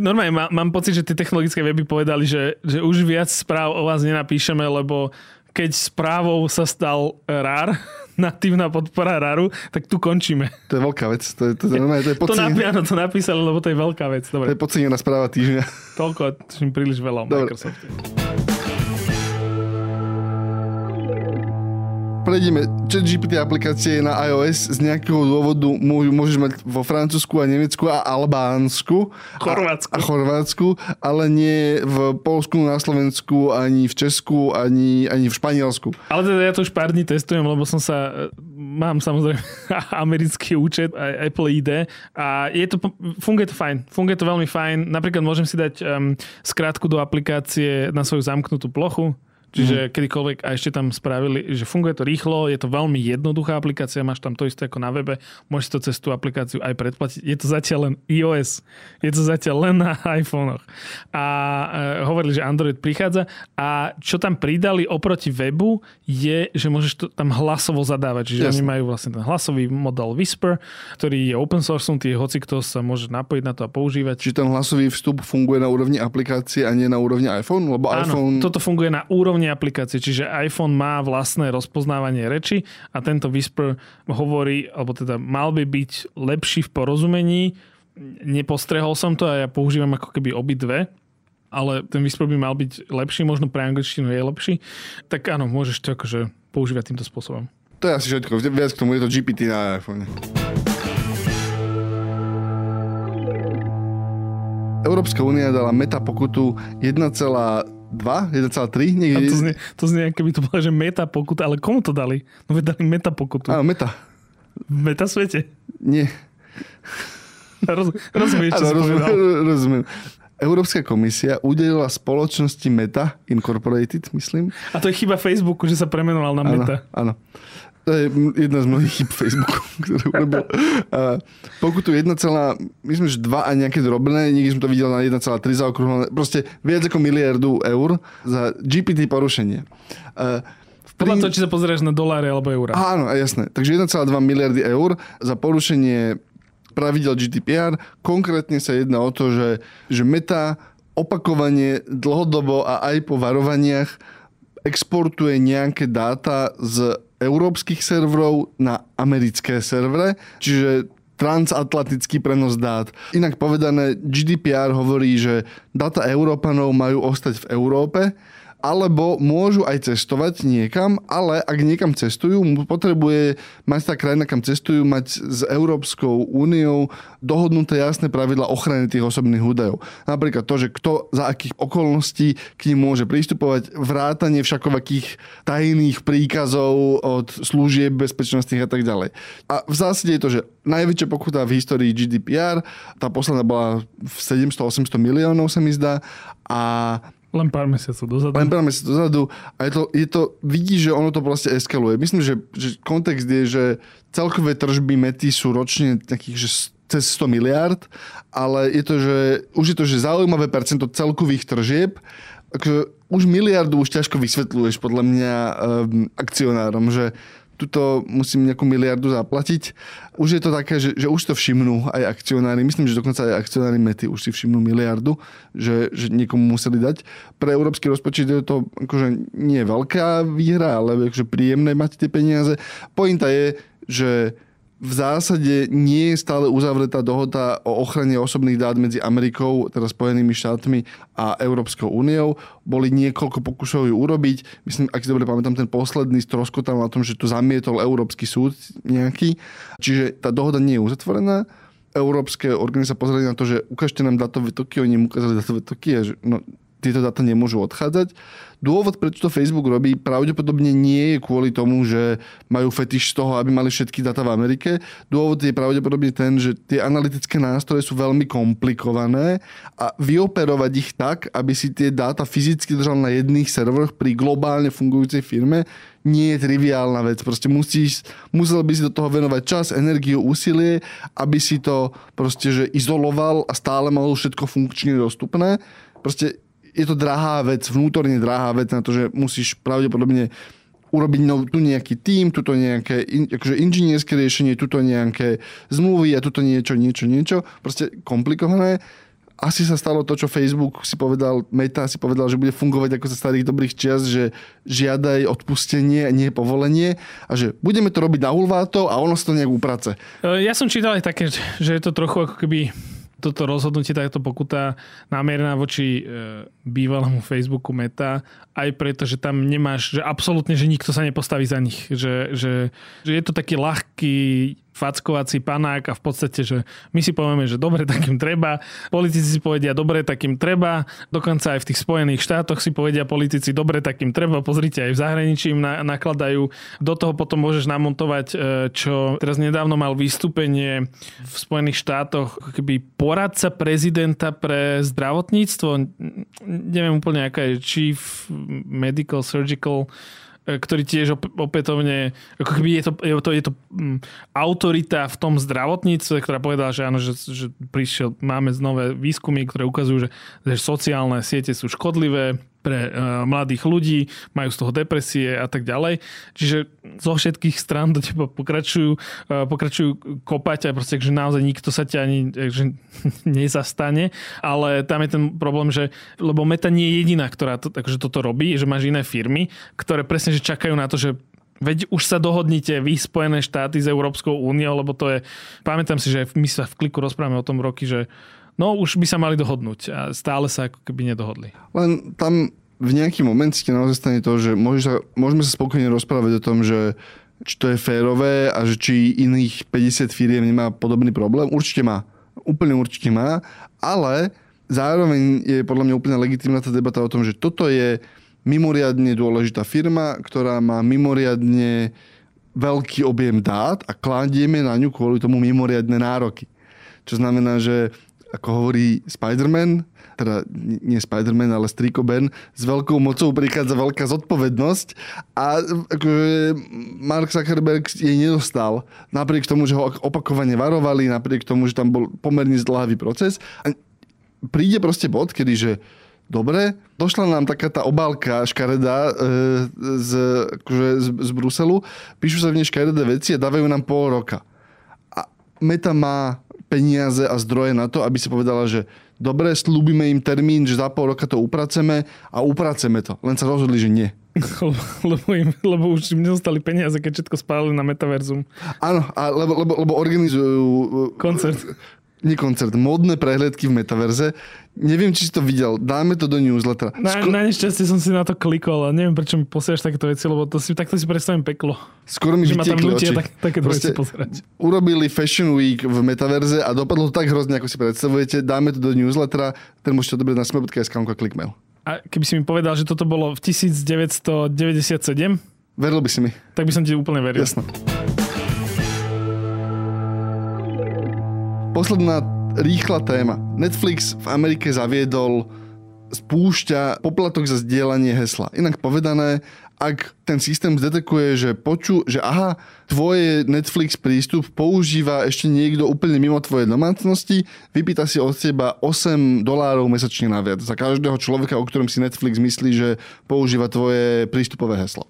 Normálne má, mám pocit, že tie technologické weby povedali, že, že už viac správ o vás nenapíšeme, lebo keď správou sa stal RAR, natívna podpora RARu, tak tu končíme. To je veľká vec. To je, to, je, to, je to, napí, áno, to napísali, lebo to je veľká vec. Dobre. To je podcenená správa týždňa. Toľko, príliš veľa o Microsofte. Prejdeme ChatGPT aplikácie na iOS z nejakého dôvodu môžeš mať vo Francúzsku a Nemecku a Albánsku Chorvátsku. A, a Chorvátsku, ale nie v Polsku, na Slovensku, ani v Česku, ani, ani v Španielsku. Ale teda ja to už pár dní testujem, lebo som sa mám samozrejme americký účet, aj Apple ID a je to, funguje to fajn. Funguje to veľmi fajn. Napríklad môžem si dať um, skrátku do aplikácie na svoju zamknutú plochu Čiže mm. kedykoľvek a ešte tam spravili, že funguje to rýchlo, je to veľmi jednoduchá aplikácia, máš tam to isté ako na webe, môžeš to cez tú aplikáciu aj predplatiť. Je to zatiaľ len iOS, je to zatiaľ len na iPhonech. A e, hovorili, že Android prichádza a čo tam pridali oproti webu je, že môžeš to tam hlasovo zadávať. Čiže Jasne. oni majú vlastne ten hlasový model Whisper, ktorý je open source, tie hoci kto sa môže napojiť na to a používať. Čiže ten hlasový vstup funguje na úrovni aplikácie a nie na úrovni iPhone? Lebo Áno, iPhone... toto funguje na úrovni rozpoznávanie aplikácie, čiže iPhone má vlastné rozpoznávanie reči a tento Whisper hovorí, alebo teda mal by byť lepší v porozumení. Nepostrehol som to a ja používam ako keby obidve, ale ten Whisper by mal byť lepší, možno pre angličtinu je lepší. Tak áno, môžeš to akože používať týmto spôsobom. To je asi všetko. Viac k tomu je to GPT na iPhone. Európska únia dala meta pokutu 1,2, 1,3 niekde. To znie, to znie, keby to bola, že meta pokuta, ale komu to dali? No dali meta pokutu. Áno, meta. V meta svete? Nie. Roz, rozumieš, čo rozumiem, rozumiem. Európska komisia udelila spoločnosti Meta Incorporated, myslím. A to je chyba Facebooku, že sa premenoval na Meta. Áno, áno. To je jedna z mnohých chyb Facebooku, ktorú urobil. pokutu 1, myslím, že 2 a nejaké drobné, niekde som to videl na 1,3 zaokrúhlené, proste viac ako miliardu eur za GPT porušenie. Podľa toho, či sa pozrieš na doláre alebo eurá. Áno, jasné. Takže 1,2 miliardy eur za porušenie pravidel GDPR. Konkrétne sa jedná o to, že, že Meta opakovanie dlhodobo a aj po varovaniach exportuje nejaké dáta z európskych serverov na americké servere, čiže transatlantický prenos dát. Inak povedané, GDPR hovorí, že data Európanov majú ostať v Európe, alebo môžu aj cestovať niekam, ale ak niekam cestujú, potrebuje mať tá krajina, kam cestujú, mať s Európskou úniou dohodnuté jasné pravidla ochrany tých osobných údajov. Napríklad to, že kto za akých okolností k ním môže pristupovať, vrátanie všakovakých tajných príkazov od služieb bezpečnostných a tak ďalej. A v zásade je to, že najväčšia pokuta v histórii GDPR, tá posledná bola v 700-800 miliónov sa mi zdá a Len pár mesiacov dozadu. Len pár mesiacov dozadu. A je to, je to, vidí, že ono to proste eskaluje. Myslím, že, že kontext je, že celkové tržby mety sú ročne takých, že cez 100 miliard, ale je to, že už je to, že zaujímavé percento celkových tržieb, akože už miliardu už ťažko vysvetľuješ podľa mňa um, akcionárom, že tuto musím nejakú miliardu zaplatiť. Už je to také, že, že už to všimnú aj akcionári. Myslím, že dokonca aj akcionári Mety už si všimnú miliardu, že, že niekomu museli dať. Pre európsky rozpočet je to akože nie veľká výhra, ale akože príjemné mať tie peniaze. Pointa je, že v zásade nie je stále uzavretá dohoda o ochrane osobných dát medzi Amerikou, teda Spojenými štátmi a Európskou úniou. Boli niekoľko pokusov ju urobiť. Myslím, ak si dobre pamätám, ten posledný stroskotal na tom, že to zamietol Európsky súd nejaký. Čiže tá dohoda nie je uzatvorená. Európske orgány sa pozreli na to, že ukážte nám datové toky, oni im ukázali datové toky a že no, tieto dáta nemôžu odchádzať. Dôvod, prečo to Facebook robí, pravdepodobne nie je kvôli tomu, že majú fetiš z toho, aby mali všetky dáta v Amerike. Dôvod je pravdepodobne ten, že tie analytické nástroje sú veľmi komplikované a vyoperovať ich tak, aby si tie dáta fyzicky držal na jedných serveroch pri globálne fungujúcej firme, nie je triviálna vec. Proste musíš, musel by si do toho venovať čas, energiu, úsilie, aby si to proste že izoloval a stále mal všetko funkčne dostupné. Proste je to drahá vec, vnútorne drahá vec na to, že musíš pravdepodobne urobiť no, tu nejaký tým, tuto nejaké in, akože inžinierské riešenie, tuto nejaké zmluvy a tuto niečo, niečo, niečo. Proste komplikované. Asi sa stalo to, čo Facebook si povedal, Meta si povedal, že bude fungovať ako za starých dobrých čias, že žiadaj odpustenie, nie povolenie a že budeme to robiť na hulváto a ono sa to nejak uprace. Ja som čítal aj také, že je to trochu ako keby toto rozhodnutie, táto pokuta namierená voči e, bývalému Facebooku Meta, aj preto, že tam nemáš, že absolútne, že nikto sa nepostaví za nich. Že, že, že je to taký ľahký fackovací panák a v podstate, že my si povieme, že dobre, takým treba. Politici si povedia, dobre, takým treba. Dokonca aj v tých Spojených štátoch si povedia politici, dobre, takým treba. Pozrite, aj v zahraničí im na, nakladajú. Do toho potom môžeš namontovať, e, čo teraz nedávno mal vystúpenie v Spojených štátoch, keby poradca prezidenta pre zdravotníctvo, neviem úplne, aká je Chief Medical Surgical ktorý tiež opätovne, ako keby je to, je to, je to mm, autorita v tom zdravotníctve, ktorá povedala, že áno, že, že prišiel, máme nové výskumy, ktoré ukazujú, že, že sociálne siete sú škodlivé, pre uh, mladých ľudí, majú z toho depresie a tak ďalej. Čiže zo všetkých strán do teba pokračujú, uh, pokračujú kopať a proste, že naozaj nikto sa ťa ani že nezastane, ale tam je ten problém, že lebo Meta nie je jediná, ktorá to, takže toto robí, že máš iné firmy, ktoré presne že čakajú na to, že Veď už sa dohodnite vy Spojené štáty s Európskou úniou, lebo to je, pamätám si, že my sa v kliku rozprávame o tom roky, že No už by sa mali dohodnúť a stále sa ako keby nedohodli. Len tam v nejaký moment si naozaj stane to, že sa, môžeme sa spokojne rozprávať o tom, že či to je férové a že či iných 50 firiem nemá podobný problém. Určite má. Úplne určite má. Ale zároveň je podľa mňa úplne legitimná tá debata o tom, že toto je mimoriadne dôležitá firma, ktorá má mimoriadne veľký objem dát a kladieme na ňu kvôli tomu mimoriadne nároky. Čo znamená, že ako hovorí Spider-Man, teda nie Spider-Man, ale Striko Ben, s veľkou mocou prichádza veľká zodpovednosť a akože Mark Zuckerberg jej nedostal. Napriek tomu, že ho opakovane varovali, napriek tomu, že tam bol pomerne zdlhavý proces. A príde proste bod, kedy, že dobre, došla nám taká tá obálka škaredá e, z, akože z, z Bruselu, píšu sa v nej škaredé veci a dávajú nám pol roka. A Meta má peniaze a zdroje na to, aby si povedala, že dobre, slúbime im termín, že za pol roka to upraceme a upraceme to. Len sa rozhodli, že nie. lebo, im, lebo už im nezostali peniaze, keď všetko spálili na metaverzum. Áno, a lebo, lebo, lebo organizujú... Koncert nie koncert, modné prehľadky v metaverze. Neviem, či si to videl. Dáme to do newslettera. Na, Skoro... na nešťastie som si na to klikol a neviem, prečo mi posielaš takéto veci, lebo to si, takto si predstavím peklo. Skoro mi vytiekli oči. Tak, takéto veci pozerať. Urobili Fashion Week v metaverze a dopadlo to tak hrozne, ako si predstavujete. Dáme to do newslettera, ten môžete odobrať na sme.sk klikmail. A keby si mi povedal, že toto bolo v 1997? Veril by si mi. Tak by som ti úplne veril. Jasno. Posledná rýchla téma. Netflix v Amerike zaviedol spúšťa poplatok za zdieľanie hesla. Inak povedané, ak ten systém zdetekuje, že poču, že aha, tvoje Netflix prístup používa ešte niekto úplne mimo tvojej domácnosti, vypýta si od teba 8 dolárov mesačne naviac za každého človeka, o ktorom si Netflix myslí, že používa tvoje prístupové heslo.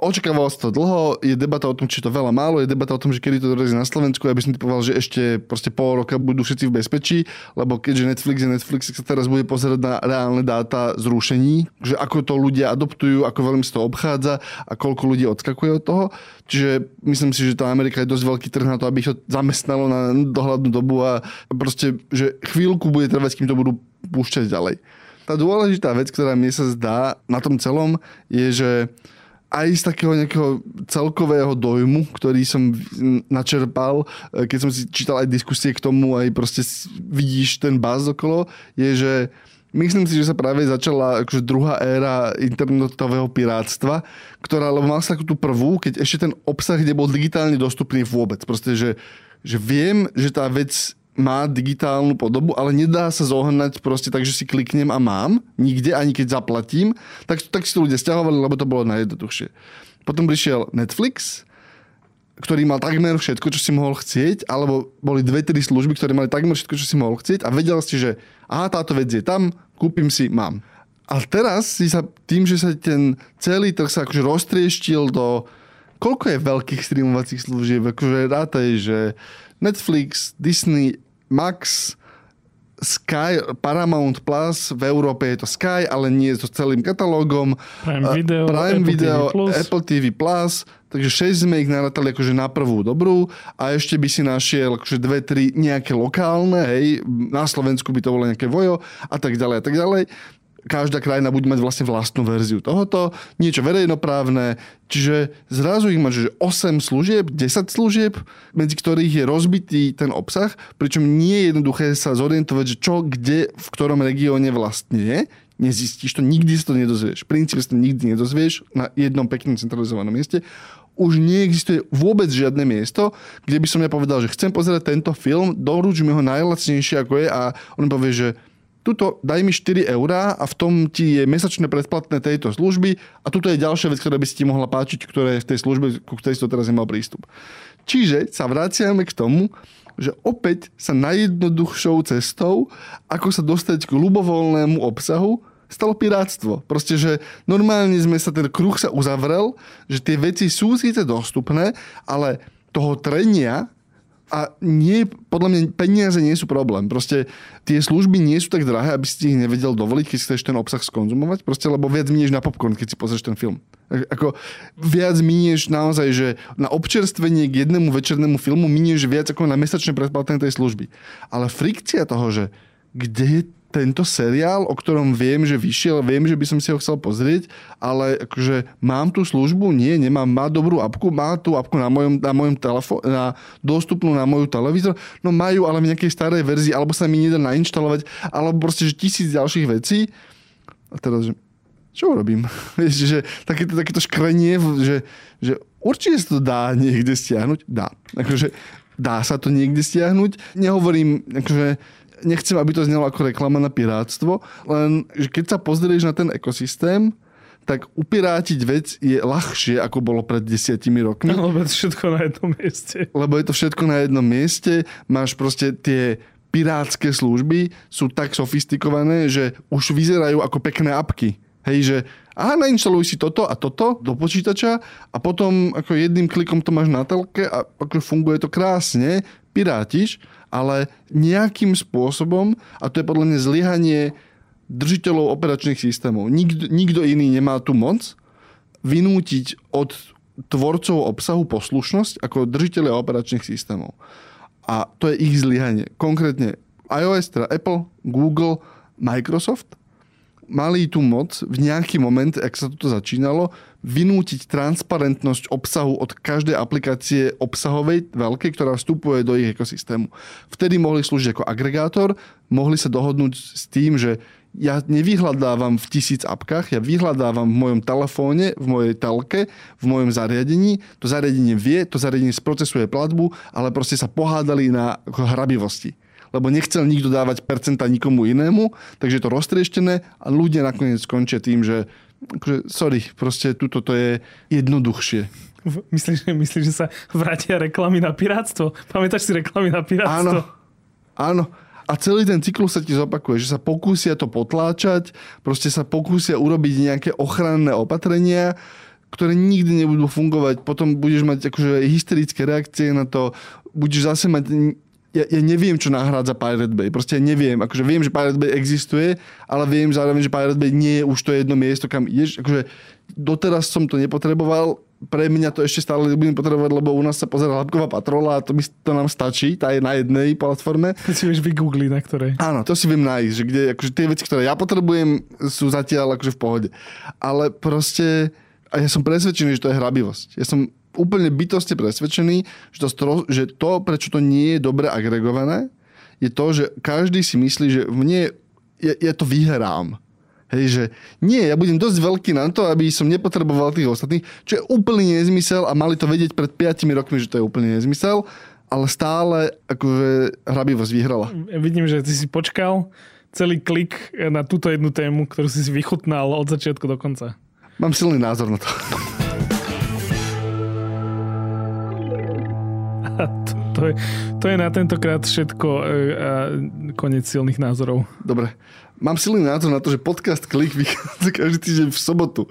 Očakával sa to dlho, je debata o tom, či to veľa málo, je debata o tom, že kedy to dorazí na Slovensku. Ja by som ti povedal, že ešte proste pol roka budú všetci v bezpečí, lebo keďže Netflix je Netflix, sa teraz bude pozerať na reálne dáta zrušení, že ako to ľudia adoptujú, ako veľmi sa to obchádza a koľko ľudí odskakuje od toho. Čiže myslím si, že tá Amerika je dosť veľký trh na to, aby ich to zamestnalo na dohľadnú dobu a proste, že chvíľku bude trvať, kým to budú púšťať ďalej. Tá dôležitá vec, ktorá mne sa zdá na tom celom, je, že aj z takého nejakého celkového dojmu, ktorý som načerpal, e, keď som si čítal aj diskusie k tomu, aj proste vidíš ten baz okolo, je, že myslím si, že sa práve začala akože druhá éra internetového pirátstva, ktorá, lebo mal sa takú tú prvú, keď ešte ten obsah nebol digitálne dostupný vôbec. Proste, že, že viem, že tá vec má digitálnu podobu, ale nedá sa zohnať proste tak, že si kliknem a mám, nikde, ani keď zaplatím, tak, tak si to ľudia stiahovali, lebo to bolo najjednoduchšie. Potom prišiel Netflix, ktorý mal takmer všetko, čo si mohol chcieť, alebo boli dve, tri služby, ktoré mali takmer všetko, čo si mohol chcieť a vedel si, že aha, táto vec je tam, kúpim si, mám. A teraz si sa tým, že sa ten celý trh sa akože roztrieštil do koľko je veľkých streamovacích služieb, akože rátaj, že Netflix, Disney, Max, Sky, Paramount Plus, v Európe je to Sky, ale nie to celým katalógom. Prime Video, Prime Apple Video TV Plus. Apple TV Plus, takže 6 sme ich narátali akože na prvú dobrú a ešte by si našiel akože dve, tri nejaké lokálne, hej, na Slovensku by to bolo nejaké vojo a tak ďalej a tak ďalej každá krajina bude mať vlastne vlastnú verziu tohoto, niečo verejnoprávne, čiže zrazu ich máš že 8 služieb, 10 služieb, medzi ktorých je rozbitý ten obsah, pričom nie je jednoduché sa zorientovať, že čo, kde, v ktorom regióne vlastne je, nezistíš to, nikdy si to nedozvieš. V princípe si to nikdy nedozvieš na jednom peknom centralizovanom mieste. Už neexistuje vôbec žiadne miesto, kde by som ja povedal, že chcem pozerať tento film, doruč mi ho najlacnejšie ako je a on povie, že tuto daj mi 4 eurá a v tom ti je mesačné predplatné tejto služby a tuto je ďalšia vec, ktorá by si ti mohla páčiť, ktorá je v tej službe, ku ktorej si to teraz nemal prístup. Čiže sa vraciame k tomu, že opäť sa najjednoduchšou cestou, ako sa dostať k ľubovoľnému obsahu, stalo pirátstvo. Proste, že normálne sme sa, ten kruh sa uzavrel, že tie veci sú síce dostupné, ale toho trenia a nie, podľa mňa peniaze nie sú problém. Proste tie služby nie sú tak drahé, aby si ich nevedel dovoliť, keď chceš ten obsah skonzumovať. Proste, lebo viac minieš na popcorn, keď si pozrieš ten film. Ako viac minieš naozaj, že na občerstvenie k jednému večernému filmu minieš viac ako na mesačné predplatné tej služby. Ale frikcia toho, že kde je tento seriál, o ktorom viem, že vyšiel, viem, že by som si ho chcel pozrieť, ale akože mám tú službu? Nie, nemám. Má dobrú apku? Má tú apku na mojom, na mojom telefóne, na, dostupnú na moju televízor? No majú, ale v nejakej starej verzii, alebo sa mi nedá nainštalovať, alebo proste, že tisíc ďalších vecí. A teraz, že čo robím? Že takéto, takéto škrenie, že, že určite sa to dá niekde stiahnuť. Dá. Akože dá sa to niekde stiahnuť. Nehovorím, akože nechcem, aby to znelo ako reklama na pirátstvo, len že keď sa pozrieš na ten ekosystém, tak upirátiť vec je ľahšie, ako bolo pred desiatimi rokmi. Lebo je to všetko na jednom mieste. Lebo je to všetko na jednom mieste. Máš proste tie pirátske služby sú tak sofistikované, že už vyzerajú ako pekné apky. Hej, že aha, nainštaluj si toto a toto do počítača a potom ako jedným klikom to máš na telke a ako funguje to krásne, pirátiš ale nejakým spôsobom, a to je podľa mňa zlyhanie držiteľov operačných systémov. Nikto, nikto iný nemá tu moc vynútiť od tvorcov obsahu poslušnosť ako držiteľe operačných systémov. A to je ich zlyhanie. Konkrétne iOS, teda Apple, Google, Microsoft mali tú moc v nejaký moment, ak sa toto začínalo, vynútiť transparentnosť obsahu od každej aplikácie obsahovej veľkej, ktorá vstupuje do ich ekosystému. Vtedy mohli slúžiť ako agregátor, mohli sa dohodnúť s tým, že ja nevyhľadávam v tisíc apkách, ja vyhľadávam v mojom telefóne, v mojej telke, v mojom zariadení. To zariadenie vie, to zariadenie sprocesuje platbu, ale proste sa pohádali na hrabivosti. Lebo nechcel nikto dávať percenta nikomu inému, takže je to roztrieštené a ľudia nakoniec skončia tým, že akože, sorry, proste tuto to je jednoduchšie. Myslíš, myslíš, že sa vrátia reklamy na pirátstvo? Pamätáš si reklamy na pirátstvo? Áno, áno. A celý ten cyklus sa ti zopakuje, že sa pokúsia to potláčať, proste sa pokúsia urobiť nejaké ochranné opatrenia, ktoré nikdy nebudú fungovať. Potom budeš mať akože hysterické reakcie na to, budeš zase mať ja, ja neviem, čo nahrádza Pirate Bay. Proste ja neviem. Akože viem, že Pirate Bay existuje, ale viem zároveň, že Pirate Bay nie je už to jedno miesto, kam ideš. Akože doteraz som to nepotreboval, pre mňa to ešte stále budem potrebovať, lebo u nás sa pozera hĺbková patrola a to, by, to nám stačí, tá je na jednej platforme. To si vieš vygoogliť, na ktorej. Áno, to si viem nájsť, že kde, akože tie veci, ktoré ja potrebujem, sú zatiaľ akože v pohode. Ale proste, a ja som presvedčený, že to je hrabivosť. Ja som úplne bytosti presvedčený, že to, že to, prečo to nie je dobre agregované, je to, že každý si myslí, že mne ja, ja to vyhrám. Hej, že nie, ja budem dosť veľký na to, aby som nepotreboval tých ostatných, čo je úplný nezmysel a mali to vedieť pred 5 rokmi, že to je úplný nezmysel, ale stále akože hrabivosť vyhrala. Vidím, že ty si počkal celý klik na túto jednu tému, ktorú si si vychutnal od začiatku do konca. Mám silný názor na to. To, to, je, to je na tentokrát všetko e, a koniec silných názorov. Dobre. Mám silný názor na to, že podcast Klik vychádza každý týždeň v sobotu.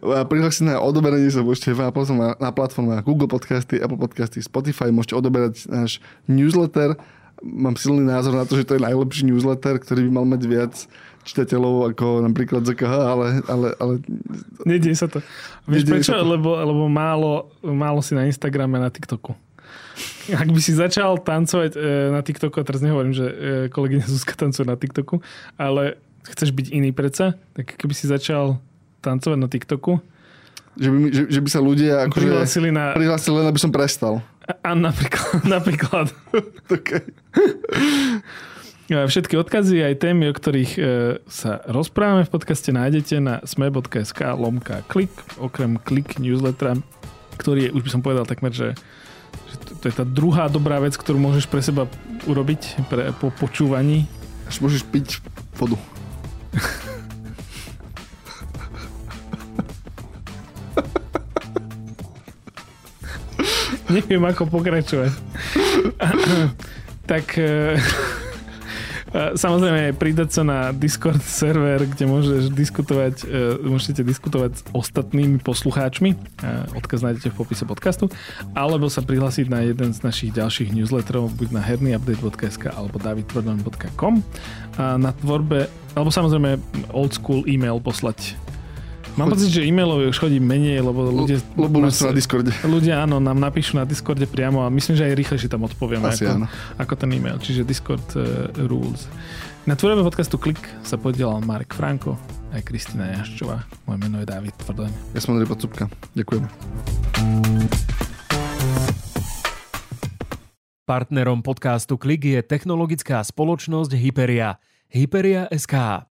A prihlásiť na odoberanie sa môžete na, na platformách Google Podcasty, Apple Podcasty, Spotify. Môžete odoberať náš newsletter. Mám silný názor na to, že to je najlepší newsletter, ktorý by mal mať viac čitateľov ako napríklad ZKH, ale... ale, ale... Nedie sa to. Vieš prečo? To. Lebo, lebo málo, málo si na Instagrame a na TikToku. Ak by si začal tancovať e, na TikToku, a teraz nehovorím, že e, kolegyňa Zuzka tancuje na TikToku, ale chceš byť iný predsa, tak keby si začal tancovať na TikToku, že by, že, že by sa ľudia akože prihlásili, na... prihlásili len, aby som prestal. A, a napríklad. napríklad. okay. Všetky odkazy aj témy, o ktorých e, sa rozprávame v podcaste, nájdete na sme.sk lomka klik, okrem klik newslettera, ktorý je, už by som povedal takmer, že to je tá druhá dobrá vec, ktorú môžeš pre seba urobiť pre, po počúvaní. Až môžeš piť vodu. Neviem, ako pokračovať. tak eh, Samozrejme, pridať sa na Discord server, kde môžeš diskutovať, e, môžete diskutovať s ostatnými poslucháčmi. Odkaz nájdete v popise podcastu. Alebo sa prihlásiť na jeden z našich ďalších newsletterov, buď na hernyupdate.sk alebo davidtvrdon.com. A na tvorbe, alebo samozrejme old school e-mail poslať Mám pocit, že e-mailov už chodí menej, lebo ľudia... Lebo nás, na Discorde. Ľudia áno, nám napíšu na Discorde priamo a myslím, že aj rýchlejšie tam odpovieme Asi ako, áno. ako ten e-mail. Čiže Discord uh, rules. Na tvorbe podcastu Klik sa podielal Marek Franko aj Kristina Jaščová. Moje meno je David Tvrdoň. Ja som Andrej Podsúbka. Ďakujem. Partnerom podcastu Klik je technologická spoločnosť Hyperia. Hyperia SK.